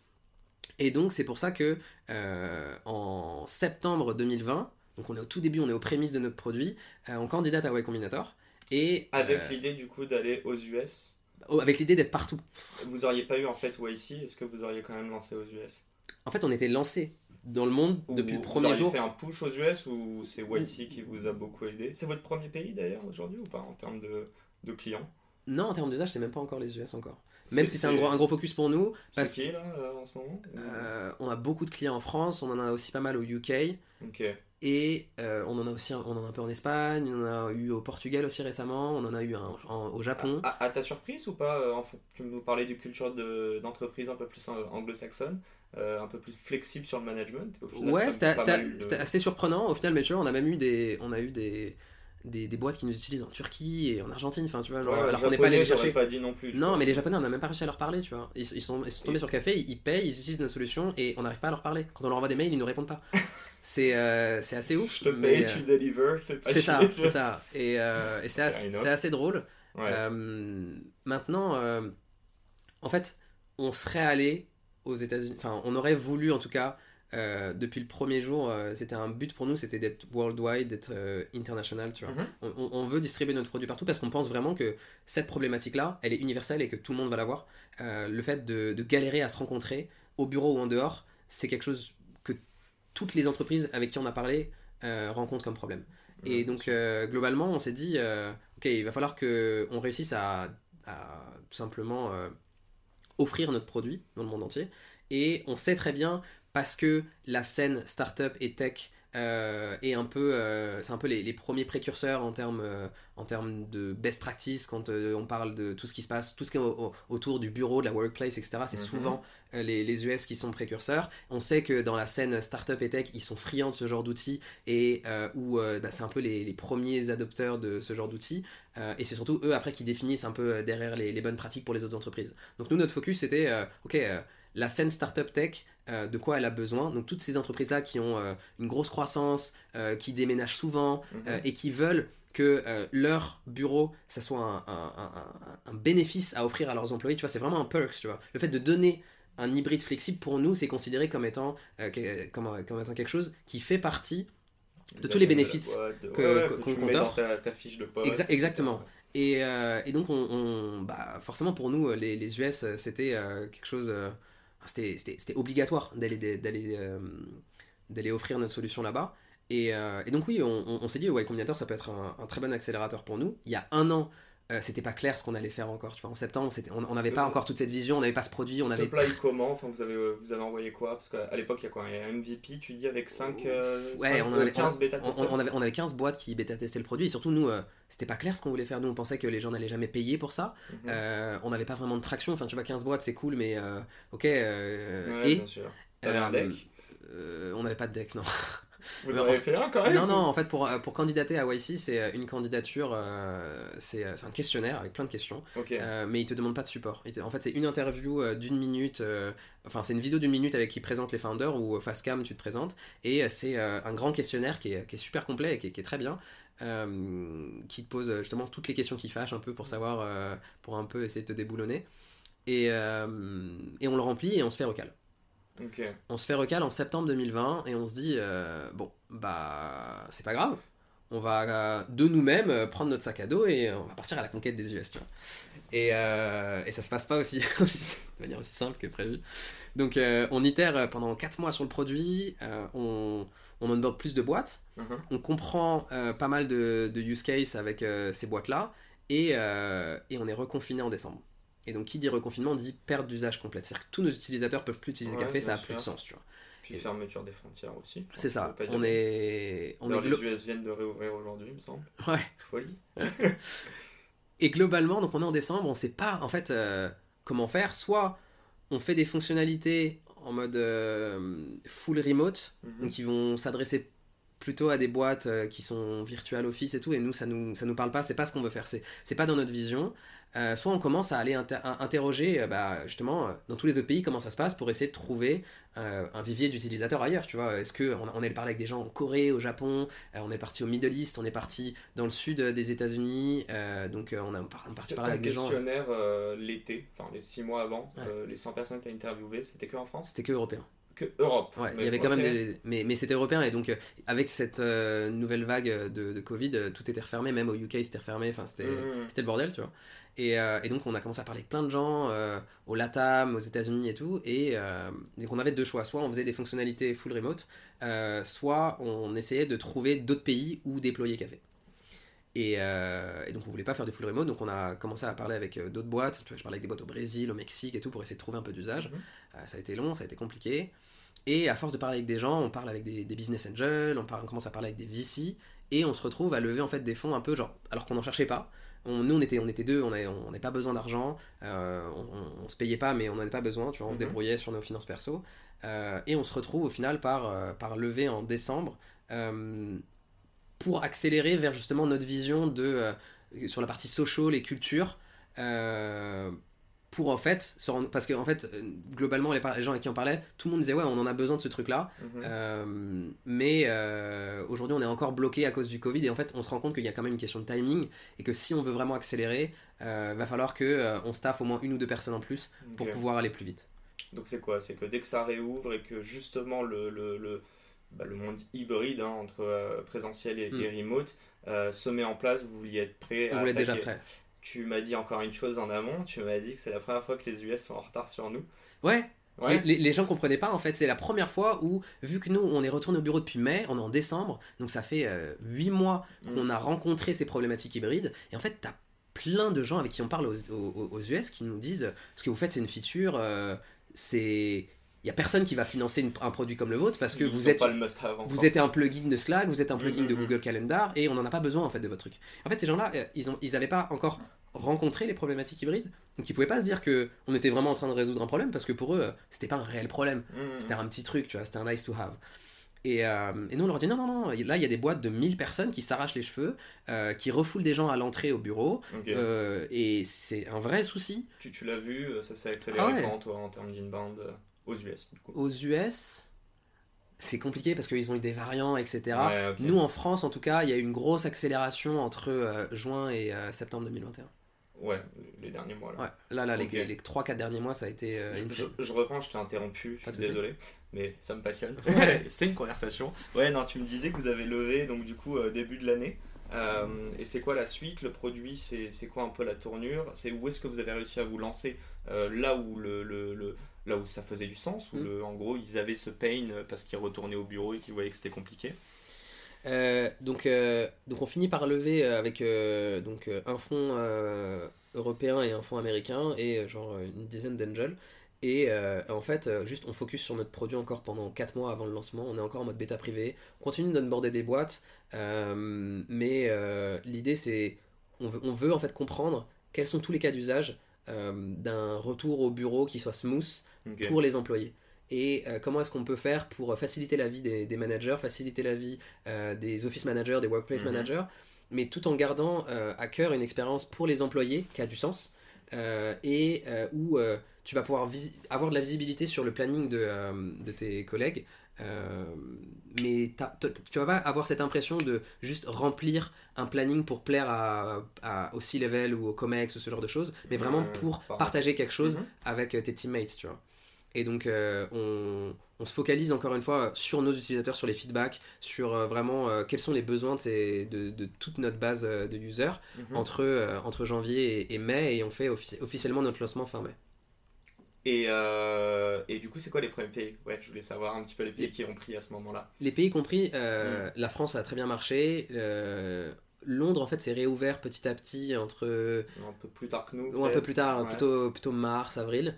Et donc c'est pour ça que euh, en septembre 2020, donc on est au tout début, on est aux prémices de notre produit, on candidate à Y Combinator. Et Avec l'idée du coup d'aller aux US, oh, avec l'idée d'être partout. vous auriez pas eu en fait YC, est-ce que vous auriez quand même lancé aux US En fait, on était lancé dans le monde Ou depuis le vous premier auriez jour. fait un push aux US ou c'est YC qui vous a beaucoup aidé? C'est votre premier pays d'ailleurs aujourd'hui ou pas en termes de, de clients? Non, en termes d'usage, c'est même pas encore les US encore. Même si c'est un gros, un gros focus pour nous, C'est parce qui là euh, en ce moment? Euh, on a beaucoup de clients en France, on en a aussi pas mal au UK, Ok. et euh, on en a aussi un, on en a un peu en Espagne, on en a eu au Portugal aussi récemment, on en a eu un, en- au Japon. À, à ta surprise ou pas euh, Tu nous parlais du culture de- d'entreprise un peu plus anglo-saxonne, euh, un peu plus flexible sur le management. et au final, ouais, c'était de- assez surprenant. Au final, mais tu vois, on a même eu des, on a eu des, des, des boîtes qui nous utilisent en Turquie et en Argentine, enfin tu vois, genre, Ouais, alors qu'on n'est pas allé les chercher. pas dit non plus. Non, vois. mais les Japonais, on n'a même pas réussi à leur parler, tu vois. Ils, ils sont, ils sont tombés Et- sur le café, ils, ils payent, ils utilisent notre solution et on n'arrive pas à leur parler. Quand on leur envoie des mails, ils nous répondent pas. c'est euh, assez ouf. Je te mais, paye, euh, tu deliver, C'est ça, c'est ça. Et, euh, et c'est assez, drôle. Ouais. Maintenant, en fait, on serait allé aux États-Unis. Enfin, on aurait voulu, en tout cas, euh, depuis le premier jour, euh, c'était un but pour nous, c'était d'être worldwide, d'être euh, international, tu vois. Mhm. On, on- on veut distribuer notre produit partout parce qu'on pense vraiment que cette problématique-là, elle est universelle et que tout le monde va l'avoir. Le fait de, de galérer à se rencontrer, au bureau ou en dehors, c'est quelque chose que toutes les entreprises avec qui on a parlé rencontrent comme problème. Et donc, globalement, on s'est dit, ok, il va falloir qu'on réussisse à, à tout simplement offrir notre produit dans le monde entier. Et on sait très bien, parce que la scène startup et tech euh, est un peu, euh, c'est un peu les, les premiers précurseurs en termes, euh, en termes de best practice quand on parle de tout ce qui se passe, tout ce qui est au- au- autour du bureau, de la workplace, etc. C'est Mhm. souvent les, les US qui sont précurseurs. On sait que dans la scène startup et tech, ils sont friands de ce genre d'outils et où bah, c'est un peu les, les premiers adopteurs de ce genre d'outils. Et c'est surtout eux après qui définissent un peu derrière les, bonnes pratiques pour les autres entreprises. Donc nous, notre focus c'était, ok, la scène startup tech, euh, de quoi elle a besoin. Donc toutes ces entreprises-là qui ont euh, une grosse croissance, euh, qui déménagent souvent Mhm. et qui veulent que leur bureau, ça soit un, un- un- un- un bénéfice à offrir à leurs employés. Tu vois, c'est vraiment un perks, tu vois. Le fait de donner un hybride flexible pour nous, c'est considéré comme étant, comme, comme étant quelque chose qui fait partie de tous les bénéfices boîte, de- que- ouais, qu'on tu mets dans t'offre. ta, ta fiche de poste. Exa- etc. exactement. Et, et donc, on, on- bah, forcément, pour nous, les, les US, c'était quelque chose. C'était- obligatoire euh, d'aller offrir notre solution là-bas. Et, euh, donc, oui, on, s'est dit, ouais, Combinator, ça peut être un très bon accélérateur pour nous. Il y a un an, euh, c'était pas clair ce qu'on allait faire encore. Tu vois, en septembre, on n'avait pas Vous- encore toute cette vision, on n'avait pas ce produit, on avait. Comment enfin, vous, avez, euh, vous avez envoyé quoi? Parce qu'à l'époque, il y a quoi? Il y a un MVP, tu dis, avec 5, Ouais, on avait, 15 bêta on, avait, on avait 15 boîtes qui bêta-testaient le produit. Et surtout, nous, euh, c'était pas clair ce qu'on voulait faire. Nous, on pensait que les gens n'allaient jamais payer pour ça. Mhm. Euh, on n'avait pas vraiment de traction. Enfin, tu vois, 15 boîtes, c'est cool, mais euh, ok. euh, Ouais, et bien sûr. Un euh, deck? euh, on n'avait pas de deck, non. Vous en avez fait un quand même Non, non, en fait, pour, pour candidater à YC, c'est une candidature, c'est un questionnaire avec plein de questions, mais il te demande pas de support. En fait, c'est une interview d'une minute, enfin, c'est une vidéo d'une minute avec qui présente les founders ou face cam, tu te présentes, et c'est un grand questionnaire qui est, qui est super complet et qui qui est très bien. Euh, qui te pose justement toutes les questions qui fâchent un peu pour savoir, euh, pour un peu essayer de te déboulonner. Et, euh, et on le remplit et on se fait recal. On se fait recal en septembre 2020 et on se dit, bon, bah c'est pas grave, on va de nous-mêmes prendre notre sac à dos et on va partir à la conquête des US, tu vois. Et, et ça se passe pas aussi, de manière aussi simple que prévu. Donc on itère pendant 4 mois sur le produit, on, on onboard plus de boîtes, mhm. on comprend euh, pas mal de, use cases avec euh, ces boîtes-là, euh, et, on est reconfiné en décembre. Et donc, qui dit reconfinement dit perte d'usage complète. C'est-à-dire que tous nos utilisateurs peuvent plus utiliser Café, ça a plus de sens, tu vois. Puis fermeture des frontières aussi. C'est ça. On est. On est les US viennent de réouvrir aujourd'hui, il me semble. Ouais. Folie. et globalement, donc on est en décembre, on sait pas en fait comment faire. Soit on fait des fonctionnalités en mode euh, full remote, mhm. donc ils vont s'adresser plutôt à des boîtes euh, qui sont virtual office et tout, et nous ça nous ça nous parle pas, c'est pas ce qu'on veut faire, c'est pas dans notre vision. Euh, soit on commence à aller interroger bah, justement dans tous les autres pays comment ça se passe pour essayer de trouver un vivier d'utilisateurs ailleurs, tu vois. Est-ce qu'on on est parlé avec des gens en Corée, au Japon, on est parti au Middle East, on est parti dans le sud des États-Unis, donc on a parti parler avec des gens. questionnaire l'été, enfin les six mois avant, les 100 personnes que tu as interviewées, c'était que en France? C'était que européen. Europe. Ouais, il y avait quand même des... Mais, mais c'était européen et donc euh, avec cette euh, nouvelle vague de, de, Covid, euh, tout était refermé, même au UK c'était refermé, enfin c'était mmh, mmh. le bordel, tu vois. Et, et, donc on a commencé à parler avec plein de gens, au LATAM, aux États-Unis et tout, et donc on avait deux choix, soit on faisait des fonctionnalités full remote, soit on essayait de trouver d'autres pays où déployer Café. Et, et, donc on voulait pas faire de full remote, donc on a commencé à parler avec d'autres boîtes. Tu vois, je parlais avec des boîtes au Brésil, au Mexique et tout pour essayer de trouver un peu d'usage. Mmh. ça a été long, ça a été compliqué. Et à force de parler avec des gens, on parle avec des, business angels, on, on, commence à parler avec des VC, et on se retrouve à lever en fait des fonds un peu genre, alors qu'on n'en cherchait pas. On, nous on était, on était deux, on n'avait pas besoin d'argent, euh, on, on, se payait pas mais on n'en avait pas besoin, tu vois, on se mhm. débrouillait sur nos finances perso. Euh, et on se retrouve au final par, euh, par lever en décembre pour accélérer vers justement notre vision de, sur la partie social et culture pour en fait parce que en fait euh, globalement les, gens avec qui on parlait tout le monde disait ouais on en a besoin de ce truc là mhm. euh, mais euh, aujourd'hui on est encore bloqué à cause du covid et en fait on se rend compte qu'il y a quand même une question de timing et que si on veut vraiment accélérer va falloir que on staff au moins une ou deux personnes en plus pour pouvoir aller plus vite. Donc c'est quoi? C'est que dès que ça réouvre et que justement le, le, le, bah, le monde hybride hein, entre présentiel et, et hmm. remote se met en place vous vouliez être prêt vous voulez déjà prêt tu m'as dit encore une chose en amont, tu m'as dit que c'est la première fois que les US sont en retard sur nous. Ouais. ouais. Les, les, gens comprenaient pas en fait, c'est la première fois où, vu que nous on est retourné au bureau depuis mai, on est en décembre, donc ça fait euh, huit 8 mois mm. qu'on a rencontré ces problématiques hybrides, et en fait t'as plein de gens avec qui on parle aux, aux, US qui nous disent ce que vous faites c'est une feature, euh, c'est il y a personne qui va financer un produit comme le vôtre parce que vous êtes vous êtes un plugin de Slack, vous êtes un plugin de mm, mm, Google Calendar et on n'en a pas besoin en fait de votre truc. En fait, ces gens-là, euh, ils ont ils avaient pas encore rencontrer les problématiques hybrides. Donc ils pouvaient pas se dire que on était vraiment en train de résoudre un problème parce que pour eux, c'était pas un réel problème. Mmh. C'était un petit truc, tu vois, c'était un nice to have. Et, euh, et, nous, on leur dit non, non, non, là, il y a des boîtes de 1000 personnes qui s'arrachent les cheveux, euh, qui refoulent des gens à l'entrée au bureau, euh, et c'est un vrai souci. Tu, tu l'as vu, ça s'est accéléré ah toi, en termes d'inbound aux US du coup. Aux US, c'est compliqué parce qu'ils ont eu des variants, etc. Nous, en France, en tout cas, il y a eu une grosse accélération entre juin et septembre 2021. Ouais, les derniers mois. Là, ouais. là, là les, les 3-4 derniers mois, ça a été. Euh, je, reprends, je t'ai interrompu, je suis désolé, mais ça me passionne. c'est une conversation. Ouais, non, tu me disais que vous avez levé, donc du coup, euh, début de l'année. Euh, et c'est quoi la suite Le produit, c'est quoi un peu la tournure? C'est où est-ce que vous avez réussi à vous lancer? Là où le, le, là où ça faisait du sens, où mm. en gros ils avaient ce pain parce qu'ils retournaient au bureau et qu'ils voyaient que c'était compliqué? Euh, donc, euh, donc on finit par lever euh, avec donc, un fonds européen et un fonds américain et genre une dizaine d'angels. Et en fait, juste on focus sur notre produit encore pendant 4 mois avant le lancement. On est encore en mode bêta privé. On continue d'onboarder des boîtes. mais l'idée c'est on veut, on veut en fait comprendre quels sont tous les cas d'usage d'un retour au bureau qui soit smooth pour les employés. et comment est-ce qu'on peut faire pour faciliter la vie des, managers, faciliter la vie des office managers, des workplace mhm. managers, mais tout en gardant à cœur une expérience pour les employés qui a du sens et où tu vas pouvoir avoir de la visibilité sur le planning de, de tes collègues euh, mais tu vas pas avoir cette impression de juste remplir un planning pour plaire à, à au C-level ou au COMEX ou ce genre de choses, mais vraiment pour partager quelque chose mhm. avec euh, tes teammates, tu vois. Et donc, euh, on, on, se focalise encore une fois sur nos utilisateurs, sur les feedbacks, sur vraiment quels sont les besoins de, de, de, toute notre base de users mhm. entre, entre janvier et, mai, et on fait officiellement notre lancement fin mai. Et, euh, et, du coup, c'est quoi les premiers pays? Ouais, je voulais savoir un petit peu les pays qui ont pris à ce moment-là. Les pays compris, euh, mm. la France a très bien marché. Euh, Londres, en fait, s'est réouvert petit à petit entre. Un peu plus tard que nous. Ou un peu plus tard, plutôt, plutôt mars, avril.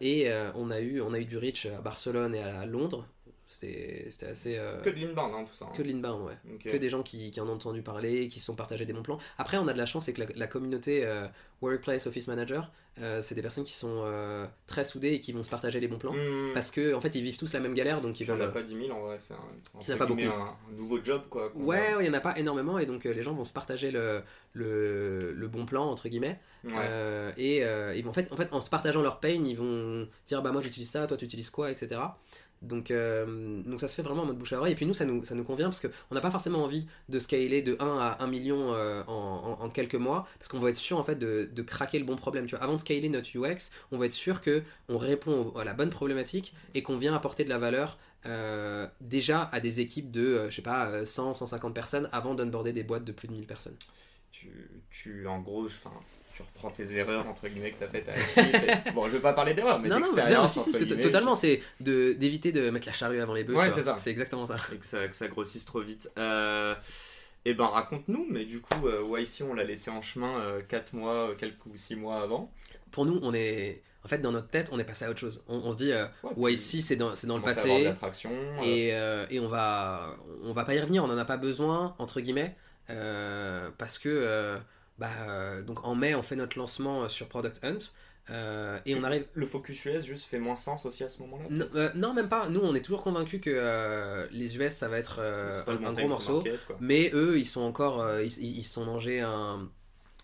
et on, a eu, on a eu du reach à Barcelone et à Londres. C'était assez. Euh, que de l'inbound, hein, tout ça. Hein. Que de l'inbound, ouais. Que des gens qui, qui, en ont entendu parler, qui se sont partagés des bons plans. Après, on a de la chance, c'est que la, communauté euh, Workplace Office Manager, euh, c'est des personnes qui sont très soudées et qui vont se partager les bons plans. Hmm. Parce que, en fait, ils vivent tous la même galère. Donc ils il n'y en a pas 10 000 en vrai, c'est un, pas beaucoup. un, nouveau job, quoi. Ouais, il n'y en a pas énormément. Et donc, les gens vont se partager le, le, le bon plan, entre guillemets. et ils vont, en, fait, en fait, en se partageant leur pain, ils vont dire Bah, moi j'utilise ça, toi tu utilises quoi, etc. Donc, euh, donc ça se fait vraiment en mode bouche à oreille. Et puis nous, ça nous, ça nous convient parce qu'on n'a pas forcément envie de scaler de 1 à 1 million euh, en, en, quelques mois parce qu'on va être sûr en fait de, de, craquer le bon problème. Tu vois, avant de scaler notre UX, on va être sûr que on répond à la bonne problématique et qu'on vient apporter de la valeur euh, déjà à des équipes de, je sais pas, 100, 150 personnes avant d'onboarder des boîtes de plus de 1000 personnes. Tu, tu en gros, tu reprends tes erreurs entre guillemets que tu as faites à Bon, je vais pas parler d'erreurs, mais d'expérience. Non, si, si, totalement, c'est d'éviter de, mettre la charrue avant les bœufs. Ouais, c'est ça. C'est exactement ça. Et que ça, que ça grossisse trop vite. Euh, et eh ben raconte-nous, mais du coup, euh, ici on l'a laissé en chemin 4 euh, mois, quelques ou 6 mois avant. Pour nous, on est. En fait, dans notre tête, on est passé à autre chose. On, se dit, euh, ouais, ici c'est dans, dans le passé. Et, et on, va, on va pas y revenir, on en a pas besoin, entre guillemets, parce que bah, euh, donc en mai, on fait notre lancement euh, sur Product Hunt. Euh, et on arrive. Le focus US juste fait moins sens aussi à ce moment-là non, même pas. Nous, on est toujours convaincus que les US, ça va être un, gros morceau. mais eux, ils sont encore. ils, sont mangés un,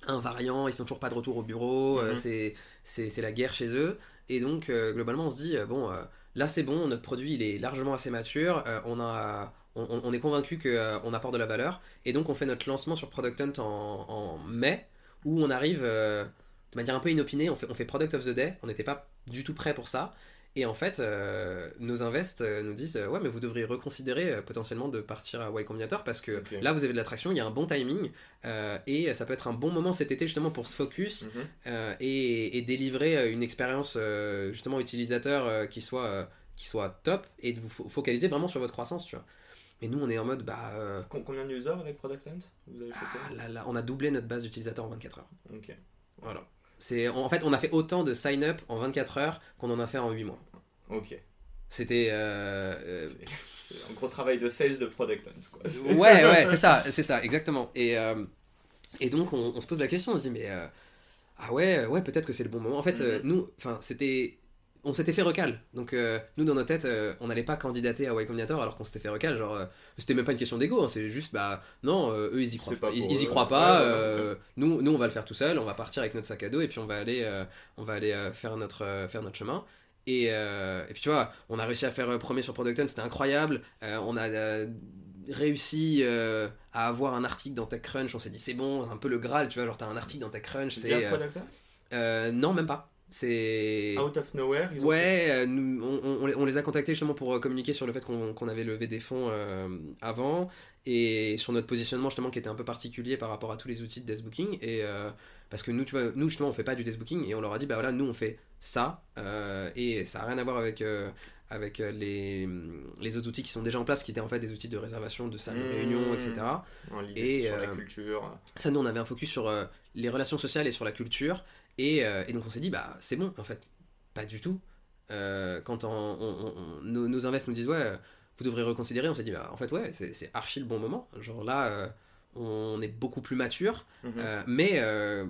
un, variant, ils sont toujours pas de retour au bureau. Mhm. c'est la guerre chez eux. Et donc, globalement, on se dit bon, là, c'est bon, notre produit, il est largement assez mature. on a on, est convaincu qu'on euh, apporte de la valeur. Et donc on fait notre lancement sur Product Hunt en, mai, où on arrive euh, de manière un peu inopinée, on fait, on fait Product of the Day, on n'était pas du tout prêt pour ça. Et en fait, euh, nos invests nous disent Ouais, mais vous devriez reconsidérer potentiellement de partir à Y Combinator parce que là, vous avez de l'attraction, il y a un bon timing et ça peut être un bon moment cet été justement pour se focus mhm. et, délivrer une expérience justement utilisateur qui, soit, qui soit top et de vous focaliser vraiment sur votre croissance, tu vois. Et nous, on est en mode. Bah, euh, Combien d'users avec Product Hunt vous avez ah, là, là, On a doublé notre base d'utilisateurs en 24 heures. Ok. Voilà. C'est, en fait, on a fait autant de sign-up en 24 heures qu'on en a fait en 8 mois. Ok. C'était. Euh, euh, c'est un gros travail de sales de Product Hunt. Quoi. Ouais, ouais, c'est ça, c'est ça, exactement. Et, et donc, on, se pose la question, on se dit, mais. ah ouais, ouais, peut-être que c'est le bon moment. En fait, mm-hmm. nous, enfin, c'était on s'était fait recal. Donc euh, nous dans notre tête, euh, on n'allait pas candidater à Y Combinator alors qu'on s'était fait recal. Genre, euh, c'était même pas une question d'ego, hein, c'est juste bah non, eux ils y croient pas, ils, y croient pas. nous, nous on va le faire tout seul, on va partir avec notre sac à dos et puis on va aller, on va aller faire notre, faire notre chemin. Et, et, puis tu vois, on a réussi à faire premier sur Product c'était incroyable. on a réussi à avoir un article dans TechCrunch, on s'est dit c'est bon, un peu le Graal, tu vois, genre t'as un article dans TechCrunch, c'est. non, même pas. C'est. Out of nowhere Ouais, euh, on, les a contactés justement pour euh, communiquer sur le fait qu'on avait levé des fonds euh, avant et sur notre positionnement justement qui était un peu particulier par rapport à tous les outils de desk booking. Et, parce que nous, tu vois, nous justement on fait pas du desk booking et on leur a dit bah voilà, nous on fait ça et ça a rien à voir avec. avec les, les autres outils qui sont déjà en place, qui étaient en fait des outils de réservation de salles de réunion, etc. et sur la culture. Ça, nous, on avait un focus sur les relations sociales et sur la culture. Euh, et, donc on s'est dit, bah c'est bon, en fait, pas du tout. Euh, quand on, nos, nos invests nous disent, ouais, vous devrez reconsidérer, on s'est dit, bah en fait, ouais, c'est archi le bon moment. Genre là, euh, on est beaucoup plus mature. Mhm. mais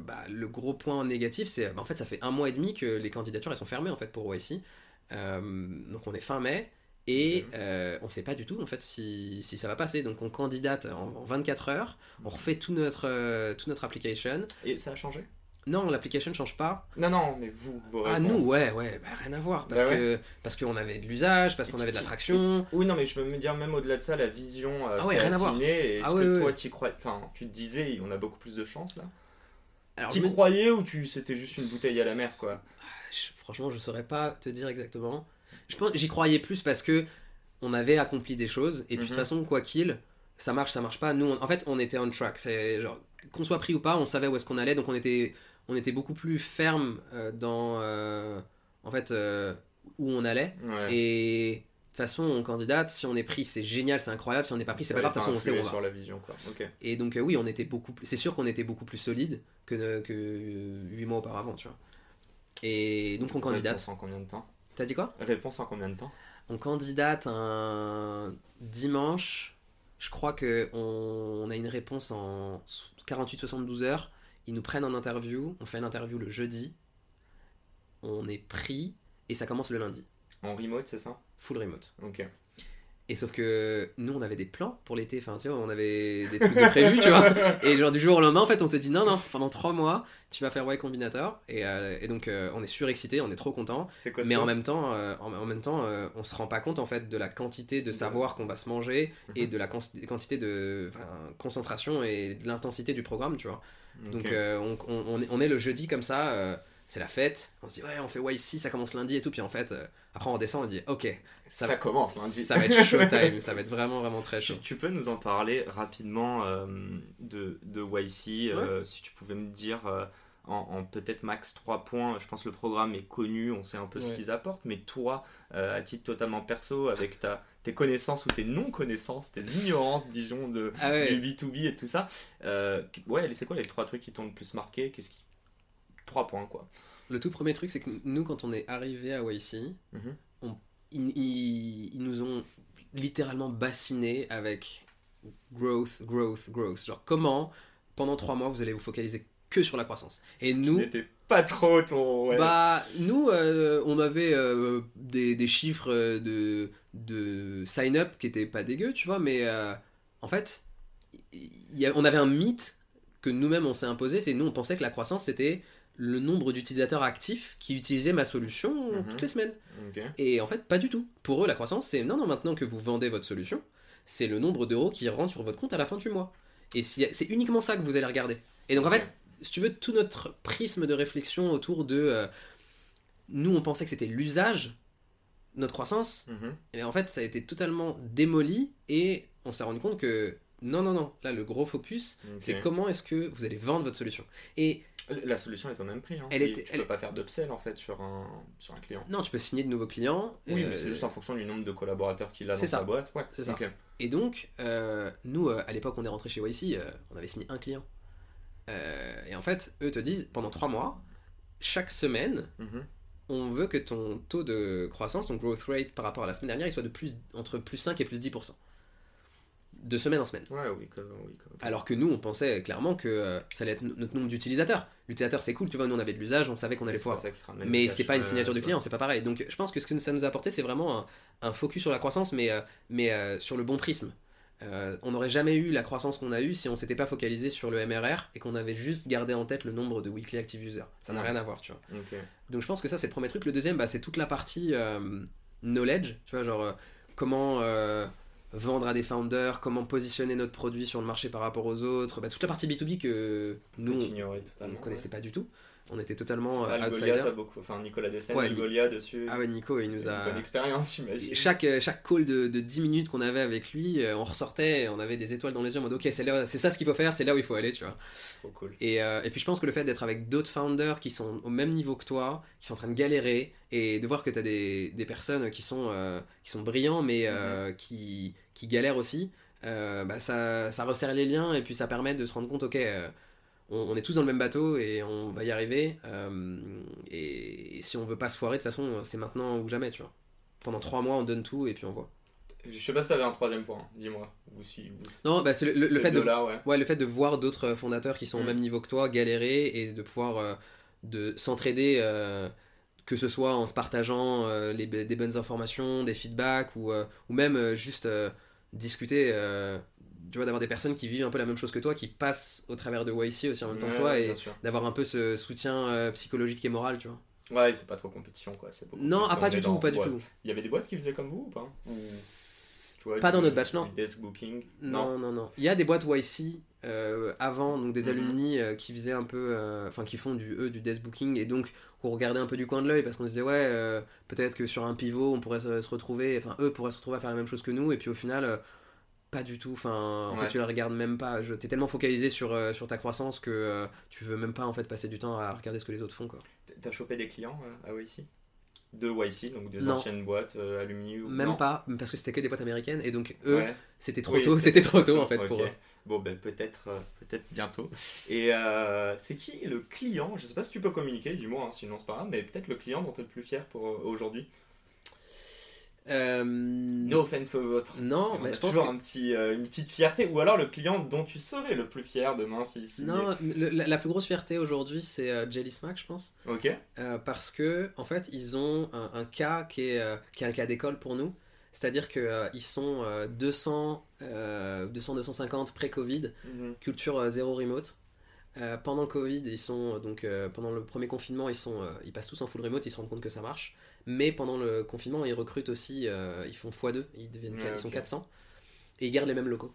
bah, le gros point négatif, c'est, bah, en fait, ça fait un mois et demi que les candidatures, elles sont fermées, en fait, pour OIC. donc on est fin mai. Et mhm. on sait pas du tout en fait si, si, ça va passer. Donc on candidate en, 24 heures, on refait tout notre, tout notre application. Et ça a changé? Non, l'application ne change pas. Non, non, mais vous, vos Ah, nous, ouais, ouais, bah, rien à voir. Parce bah que parce qu'on avait de l'usage, parce qu'on avait de l'attraction. Oui, non, mais je veux me dire, même au-delà de ça, la vision. Euh, ah, ouais, rien à voir. Et ah, que toi, tu crois. Enfin, tu te disais, on a beaucoup plus de chance là? Tu croyais ou tu c'était juste une bouteille à la mer, quoi? Ah, Franchement, je saurais pas te dire exactement. Je pense j'y croyais plus parce que on avait accompli des choses et puis de toute mhm. façon quoi qu'il ça marche ça marche pas nous en fait on était on track c'est genre qu'on soit pris ou pas on savait où est-ce qu'on allait donc on était on était beaucoup plus ferme euh, dans euh, en fait euh, où on allait. Et de toute façon on candidate si on est pris c'est génial c'est incroyable si on n'est pas pris c'est pas grave de toute façon on sait où on va. sur la vision quoi. Et donc oui on était beaucoup c'est sûr qu'on était beaucoup plus solide que que 8 mois auparavant tu vois. Et donc on candidate. Réponse en combien de temps? T'as dit quoi? Réponse en combien de temps? On candidate un dimanche. Je crois qu'on on a une réponse en 48-72 heures. Ils nous prennent en interview. On fait une interview le jeudi. On est pris et ça commence le lundi. En remote, c'est ça? Full remote. Ok. Et sauf que nous, on avait des plans pour l'été, enfin, tu vois, on avait des trucs de prévus, tu vois. Et genre, du jour au lendemain, en fait, on te dit non, non, pendant trois mois, tu vas faire Y Combinator. Et, euh, et donc, euh, on est surexcité, on est trop content. mais en même temps, euh, en, même temps on se rend pas compte, en fait, de la quantité de savoir qu'on va se manger et mhm. de la quantité de concentration et de l'intensité du programme, tu vois. Donc, on, on, on, est le jeudi comme ça c'est la fête. On se dit, ouais, on fait YC, ça commence lundi et tout. Puis en fait, euh, après on descend, on dit, ok, ça, commence lundi. Ça va être showtime, ça va être vraiment, vraiment très chaud. Tu, peux nous en parler rapidement euh, de, de YC, euh, si tu pouvais me dire en, peut-être max 3 points. Je pense que le programme est connu, on sait un peu ce qu'ils apportent. Mais toi, à titre totalement perso, avec ta, tes connaissances ou tes non-connaissances, tes ignorances, disons, de, ah du B2B et tout ça, ouais, c'est quoi les trois trucs qui t'ont le plus marqué? Qu'est-ce qui trois points, quoi. Le tout premier truc, c'est que nous, quand on est arrivé à YC, mhm. ils, nous ont littéralement bassiné avec growth, growth, growth. Genre, comment, pendant trois mois, vous allez vous focaliser que sur la croissance. Et Ce nous. n'était pas trop ton. Bah, nous, euh, on avait euh, des, chiffres de, de sign-up qui étaient pas dégueux, tu vois, mais euh, en fait, y on avait un mythe que nous-mêmes on s'est imposé, c'est nous on pensait que la croissance c'était le nombre d'utilisateurs actifs qui utilisaient ma solution mhm. toutes les semaines. Et en fait, pas du tout. Pour eux, la croissance, c'est non, non, maintenant que vous vendez votre solution, c'est le nombre d'euros qui rentrent sur votre compte à la fin du mois. Et c'est uniquement ça que vous allez regarder. Et donc, en fait, si tu veux, tout notre prisme de réflexion autour de. Euh, nous, on pensait que c'était l'usage, notre croissance, mhm. et en fait, ça a été totalement démoli et on s'est rendu compte que non, non, non. Là, le gros focus, c'est comment est-ce que vous allez vendre votre solution. Et la solution est au même prix. Hein. Elle tu ne peux pas faire d'upsell en fait sur un, sur un client. Non, tu peux signer de nouveaux clients. Oui, mais c'est juste en fonction du nombre de collaborateurs qu'il a dans sa boîte. Ouais, c'est ça. Et donc, euh, nous, euh, à l'époque, on est rentré chez YC, euh, on avait signé un client. Et en fait, eux te disent, pendant trois mois, chaque semaine, mhm. on veut que ton taux de croissance, ton growth rate par rapport à la semaine dernière, il soit de plus, entre plus 5 et plus 10% de semaine en semaine. Ouais, oui, Alors que nous, on pensait clairement que euh, ça allait être notre nombre d'utilisateurs. L'utilisateur, c'est cool, tu vois, nous on avait de l'usage, on savait qu'on allait pouvoir. Mais c'est pas une signature de client, c'est pas pareil. Donc je pense que ce que ça nous a apporté, c'est vraiment un, focus sur la croissance, mais, euh, mais euh, sur le bon prisme. On n'aurait jamais eu la croissance qu'on a eue si on s'était pas focalisé sur le MRR et qu'on avait juste gardé en tête le nombre de weekly active users. Ça n'a rien à voir, tu vois. Donc je pense que ça, c'est le premier truc. Le deuxième, bah, c'est toute la partie knowledge, tu vois, genre comment vendre à des founders, comment positionner notre produit sur le marché par rapport aux autres, bah, toute la partie B2B que nous, on ne connaissait pas du tout. On était totalement euh, outsider. beaucoup, enfin Nicolas Dessène, ouais, Golia dessus. Ah ouais, Nico, il nous a. Une bonne expérience, j'imagine. Chaque, euh, chaque call de, de 10 minutes qu'on avait avec lui, euh, on ressortait, on avait des étoiles dans les yeux en mode ok, c'est, c'est ça ce qu'il faut faire, c'est là où il faut aller, tu vois. Trop cool. Et, et puis je pense que le fait d'être avec d'autres founders qui sont au même niveau que toi, qui sont en train de galérer, et de voir que tu as des, des, personnes qui sont, qui sont brillants, mais mm-hmm. qui, qui galèrent aussi, bah ça, ça resserre les liens et puis ça permet de se rendre compte, ok on, est tous dans le même bateau et on va y arriver. Euh, et, si on veut pas se foirer, de toute façon, c'est maintenant ou jamais, tu vois. Pendant trois mois, on donne tout et puis on voit. Je sais pas si t'avais un troisième point, dis-moi. si, non, bah c'est le, fait de, ouais. le fait de voir d'autres fondateurs qui sont au mm. même niveau que toi galérer et de pouvoir euh, de s'entraider. Euh, que ce soit en se partageant euh, les, des bonnes informations, des feedbacks ou, ou même juste discuter, tu vois, d'avoir des personnes qui vivent un peu la même chose que toi, qui passent au travers de YC aussi en même temps que toi et d'avoir un peu ce soutien psychologique et moral, tu vois. Ouais, c'est pas trop compétition quoi. non, ah, pas du tout, pas du tout. Il y avait des boîtes qui faisaient comme vous ou pas? Pas dans notre batch, non. Desk booking? Non, non, non. Il y a des boîtes YC avant, donc des mhm. alumni qui faisaient un peu, enfin qui font du, eux, du desk booking et donc on regardait un peu du coin de l'œil parce qu'on se disait ouais euh, peut-être que sur un pivot on pourrait se, retrouver enfin eux pourraient se retrouver à faire la même chose que nous et puis au final euh, pas du tout enfin en fait tu la regardes même pas. T'es tellement focalisé sur, euh, sur ta croissance que tu veux même pas en fait passer du temps à regarder ce que les autres font quoi. T'as chopé des clients à YC de YC, donc des anciennes boîtes alumni ou Même pas, parce que c'était que des boîtes américaines et donc eux, c'était trop tôt, c'était trop tôt en fait pour eux. Bon, ben peut-être euh, peut-être bientôt. Et euh, c'est qui le client? Je sais pas si tu peux communiquer, dis-moi, hein, sinon c'est pas grave, mais peut-être le client dont tu es le plus fier pour euh, No offense aux autres. Non, mais je pense toujours un petit, une petite fierté. Ou alors le client dont tu serais le plus fier demain si. non, la, plus grosse fierté aujourd'hui c'est Jelly Smack, je pense. Ok. parce que en fait ils ont un, cas qui est, qui est un cas d'école pour nous. C'est-à-dire qu'ils euh, sont 200, 200 250 pré-Covid, mhm. culture euh, zéro remote. Euh, pendant le Covid, ils sont donc pendant le premier confinement, ils sont, ils passent tous en full remote, ils se rendent compte que ça marche. Mais pendant le confinement, ils recrutent aussi, ils font x2, ils deviennent, ils sont 400 et ils gardent les mêmes locaux.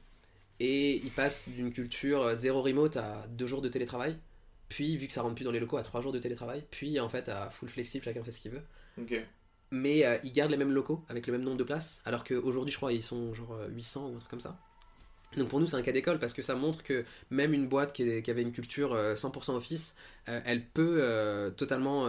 Et ils passent d'une culture zéro remote à deux jours de télétravail, puis vu que ça rentre plus dans les locaux, à trois jours de télétravail, puis en fait à full flexible, chacun fait ce qu'il veut. Mais euh, ils gardent les mêmes locaux avec le même nombre de places, alors qu'aujourd'hui, je crois, ils sont genre 800 euh, ou un truc comme ça. Donc pour nous, c'est un cas d'école parce que ça montre que même une boîte qui, avait une culture 100% euh, office, elle peut totalement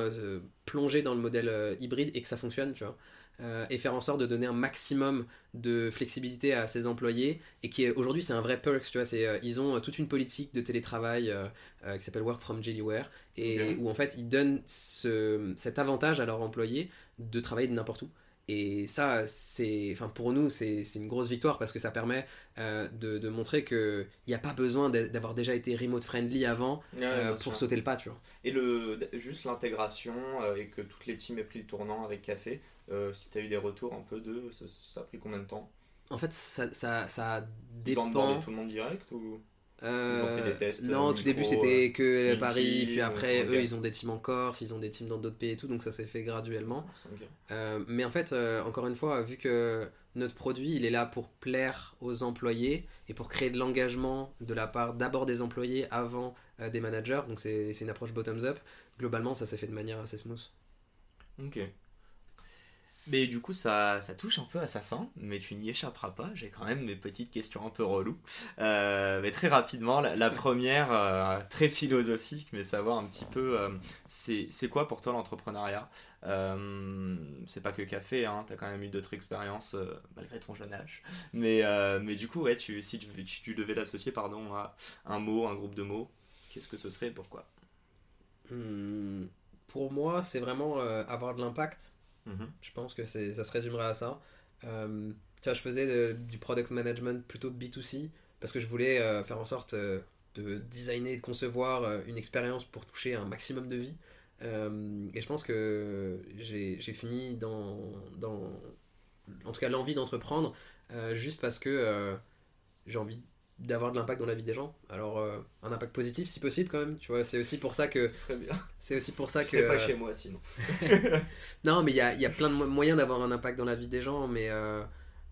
plonger dans le modèle hybride et que ça fonctionne, tu vois. Euh, et faire en sorte de donner un maximum de flexibilité à ses employés et qui aujourd'hui c'est un vrai perks tu vois. C'est euh, ils ont toute une politique de télétravail euh, qui s'appelle work from Jellyware et où en fait ils donnent ce, cet avantage à leurs employés de travailler de n'importe où et ça, c'est, enfin pour nous, c'est une grosse victoire parce que ça permet de, de, montrer qu'il n'y a pas besoin d'avoir déjà été remote friendly avant pour sauter le pas, tu vois. Et le, juste l'intégration et que toutes les teams aient pris le tournant avec Café, euh, si tu as eu des retours un peu de. Ça, a pris combien de temps? En fait, ça, ça, ça dépend. Tout le monde direct ou? euh, ils ont fait des tests Non, au tout début c'était que Paris, puis après eux ils ont des teams en Corse, ils ont des teams dans d'autres pays et tout, donc ça s'est fait graduellement. Ah, euh, mais en fait, encore une fois, vu que notre produit il est là pour plaire aux employés et pour créer de l'engagement de la part d'abord des employés avant des managers, donc c'est une approche bottoms-up, globalement ça s'est fait de manière assez smooth. Ok. Mais du coup, ça, ça touche un peu à sa fin, mais tu n'y échapperas pas. J'ai quand même mes petites questions un peu reloues. Euh, mais très rapidement, la, première, euh, très philosophique, mais savoir un petit peu, euh, c'est quoi pour toi l'entrepreneuriat? C'est pas que café, hein, tu as quand même eu d'autres expériences malgré ton jeune âge. Mais, mais du coup, ouais, tu, si tu, devais l'associer pardon, à un mot, un groupe de mots, qu'est-ce que ce serait et pourquoi? Hmm, Pour moi, c'est vraiment avoir de l'impact Mhm. Je pense que ça se résumerait à ça. Euh, je faisais du product management plutôt B2C parce que je voulais euh, faire en sorte euh, de designer et de concevoir une expérience pour toucher un maximum de vie. et je pense que j'ai fini dans, dans, en tout cas, l'envie d'entreprendre juste parce que j'ai envie d'avoir de l'impact dans la vie des gens. Alors euh, un impact positif si possible quand même, tu vois, c'est aussi pour ça que. C'est aussi pour ça Je que pas chez moi sinon. non, mais il y a, y a, plein de moyens d'avoir un impact dans la vie des gens mais euh,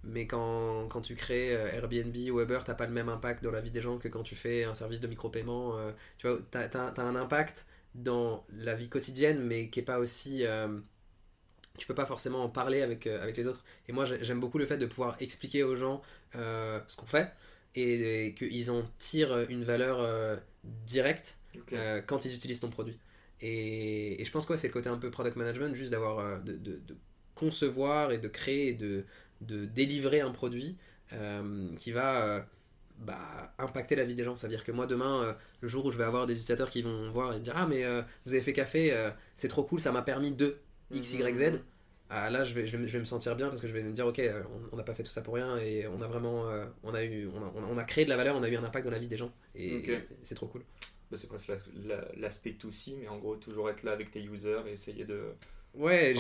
mais quand, quand, tu crées euh, Airbnb ou Uber, t'as pas le même impact dans la vie des gens que quand tu fais un service de micro-paiement. tu vois, t'as as, un impact dans la vie quotidienne, mais qui est pas aussi. tu peux pas forcément en parler avec, avec les autres. Et moi, j'aime beaucoup le fait de pouvoir expliquer aux gens ce qu'on fait et, qu'ils en tirent une valeur euh, directe euh, quand ils utilisent ton produit. Et, je pense que c'est le côté un peu product management, juste d'avoir euh, de, de, concevoir et de créer et de, de délivrer un produit qui va bah, impacter la vie des gens. Ça veut dire que moi, demain, le jour où je vais avoir des utilisateurs qui vont voir et dire Ah, mais vous avez fait café, c'est trop cool, ça m'a permis de X, Y, Z ah, là je vais, je vais, me sentir bien parce que je vais me dire ok euh, on n'a pas fait tout ça pour rien et on a vraiment euh, on a eu on a, on a, créé de la valeur on a eu un impact dans la vie des gens et, c'est trop cool. Bah, c'est presque l'aspect tout si mais en gros toujours être là avec tes users et essayer de Ouais,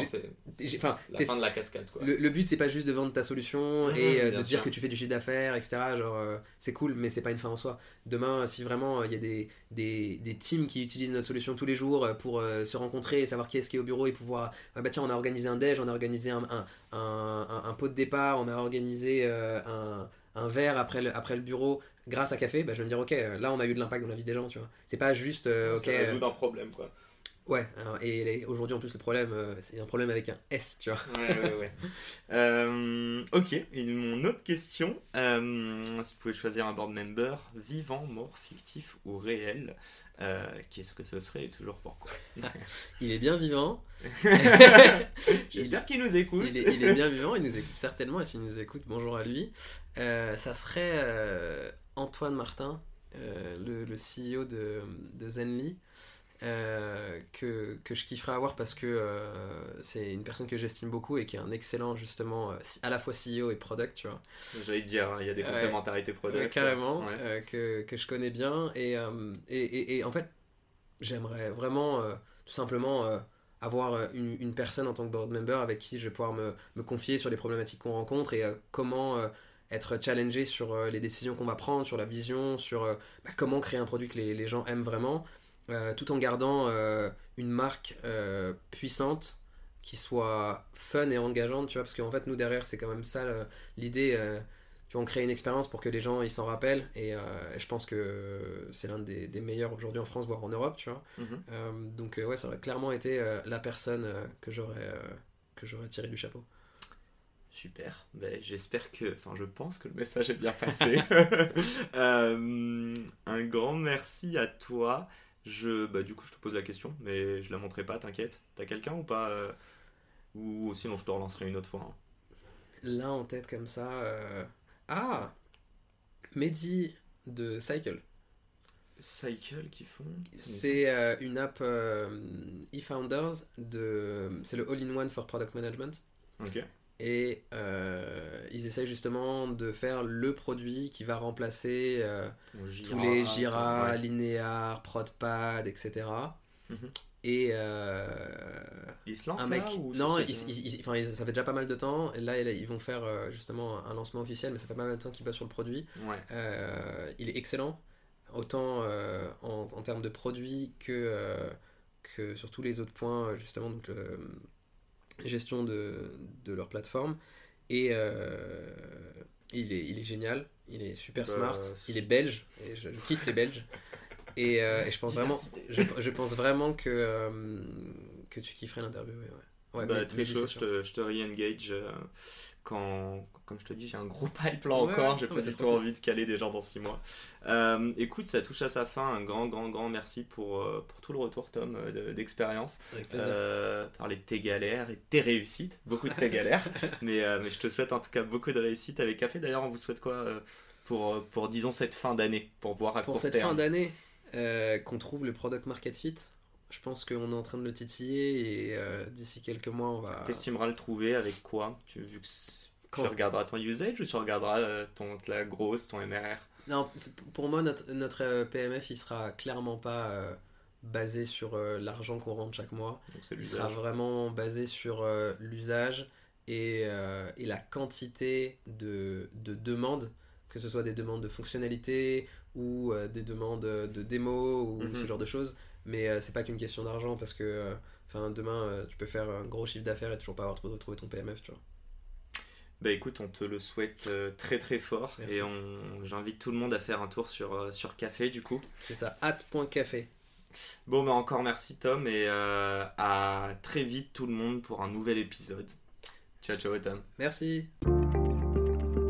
Enfin, la fin de la cascade, quoi. le, le but c'est pas juste de vendre ta solution Mhm, et euh, de dire que tu fais du chiffre d'affaires, etc. Genre, euh, c'est cool, mais c'est pas une fin en soi. Demain, si vraiment euh, il y a des, des, des teams qui utilisent notre solution tous les jours euh, pour euh, se rencontrer et savoir qui est-ce qui est au bureau et pouvoir. Ah bah tiens, on a organisé un déj, on a organisé un, un, un, pot de départ, on a organisé euh, un, un verre après le, après le bureau grâce à café, bah, je vais me dire, ok, euh, là on a eu de l'impact dans la vie des gens, tu vois. C'est pas juste, euh, ok. Ça euh, résout un problème, quoi. Ouais, et aujourd'hui en plus, le problème, euh, c'est un problème avec un S, tu vois. Ouais, ouais, ouais. Euh, ok, et mon autre question, euh, si vous pouvez choisir un board member, vivant, mort, fictif ou réel, euh, qu'est-ce que ce serait et toujours pourquoi? Il est bien vivant. J'espère qu'il nous écoute. Il est, il est bien vivant, il nous écoute certainement, et s'il nous écoute, bonjour à lui. Ça serait Antoine Martin, le, le CEO de, de Zenly, euh, que, que je kifferais avoir parce que euh, c'est une personne que j'estime beaucoup et qui est un excellent, justement, euh, à la fois CEO et product, tu vois. J'allais te dire, hein, il y a des complémentarités product. Carrément, Ouais. que, que je connais bien. Et, et, et- et en fait, j'aimerais vraiment, tout simplement, avoir une, une personne en tant que board member avec qui je vais pouvoir me, me confier sur les problématiques qu'on rencontre et comment être challengé sur les décisions qu'on va prendre, sur la vision, sur bah, comment créer un produit que les, les gens aiment vraiment, euh, tout en gardant euh, une marque euh, puissante qui soit fun et engageante, tu vois, parce qu'en fait, nous derrière, c'est quand même ça l'idée. tu vois, on crée une expérience pour que les gens ils s'en rappellent et, je pense que c'est l'un des, des meilleurs aujourd'hui en France voire en Europe tu vois Mhm. Donc ouais ça aurait clairement été la personne que j'aurais que j'aurais tiré du chapeau Super. Ben, J'espère que. Enfin, je pense que le message est bien passé. Euh, un grand merci à toi. Je, bah, du coup, je te pose la question, mais je la montrerai pas, t'inquiète. T'as quelqu'un ou pas euh, Ou sinon, je te relancerai une autre fois. hein. là en tête comme ça euh, ah Mehdi de Cycle Cycle qui font. c'est euh, une app eFounders de c'est le all-in-one for product management Ok. Et euh, ils essayent justement de faire le produit qui va remplacer euh, tous les Jira, ouais. Linear, Prodpad, etc. Mhm. Et euh, Ils se lancent un là, mec, ou non, ça, ils- c'est- ils- ils- enfin, ils- ça fait déjà pas mal de temps. Et là, ils vont faire justement un lancement officiel, mais ça fait pas mal de temps qu'ils bossent sur le produit. Ouais. Il est excellent, autant en, en termes de produit que, que sur tous les autres points, justement, donc le- gestion de, de leur plateforme. Et euh, il, est, il est génial, il est super Bah, smart, il est belge, et je, je kiffe les Belges. Et, euh, et je pense vraiment, je, je pense vraiment que, euh, que tu kifferais l'interview. Ouais, ouais. Ouais, Bah, mais- très mais chaud, je te, je te re-engage euh, quand, comme je te dis, j'ai un gros pipe là Ouais, encore, ouais, j'ai tout trop cool. envie de caler des gens dans 6 mois. Euh, écoute, ça touche à sa fin, un grand, grand, grand merci pour, euh, pour tout le retour, Tom, de- d'expérience. Avec plaisir. Euh, parler de tes galères et de tes réussites, beaucoup de tes galères, mais, euh, mais je te souhaite en tout cas beaucoup de réussite avec Café. D'ailleurs, on vous souhaite quoi pour, pour, disons, cette fin d'année, pour voir à Pour court cette terme fin d'année, qu'on trouve le product market fit, je pense qu'on est en train de le titiller et euh, d'ici quelques mois, on va. T'estimeras le trouver avec quoi? Tu, vu que tu regarderas ton usage ou tu regarderas euh, ton, la grosse, ton MRR Non, pour moi, notre, notre euh, PMF, il sera clairement pas euh, basé sur euh, l'argent qu'on rentre chaque mois. Donc Il sera vraiment basé sur l'usage et, et la quantité de, de demandes, que ce soit des demandes de fonctionnalités ou euh, des demandes de démo ou Mhm. ce genre de choses. Mais euh, c'est pas qu'une question d'argent parce que euh, enfin, demain, euh, tu peux faire un gros chiffre d'affaires et toujours pas avoir retrouvé ton PMF, tu vois. Bah écoute, on te le souhaite très très fort Merci. et on... j'invite tout le monde à faire un tour sur, sur Café du coup. C'est ça, hâte.café. Bon bah encore merci Tom et euh, à très vite tout le monde pour un nouvel épisode. Ciao ciao Tom. Merci.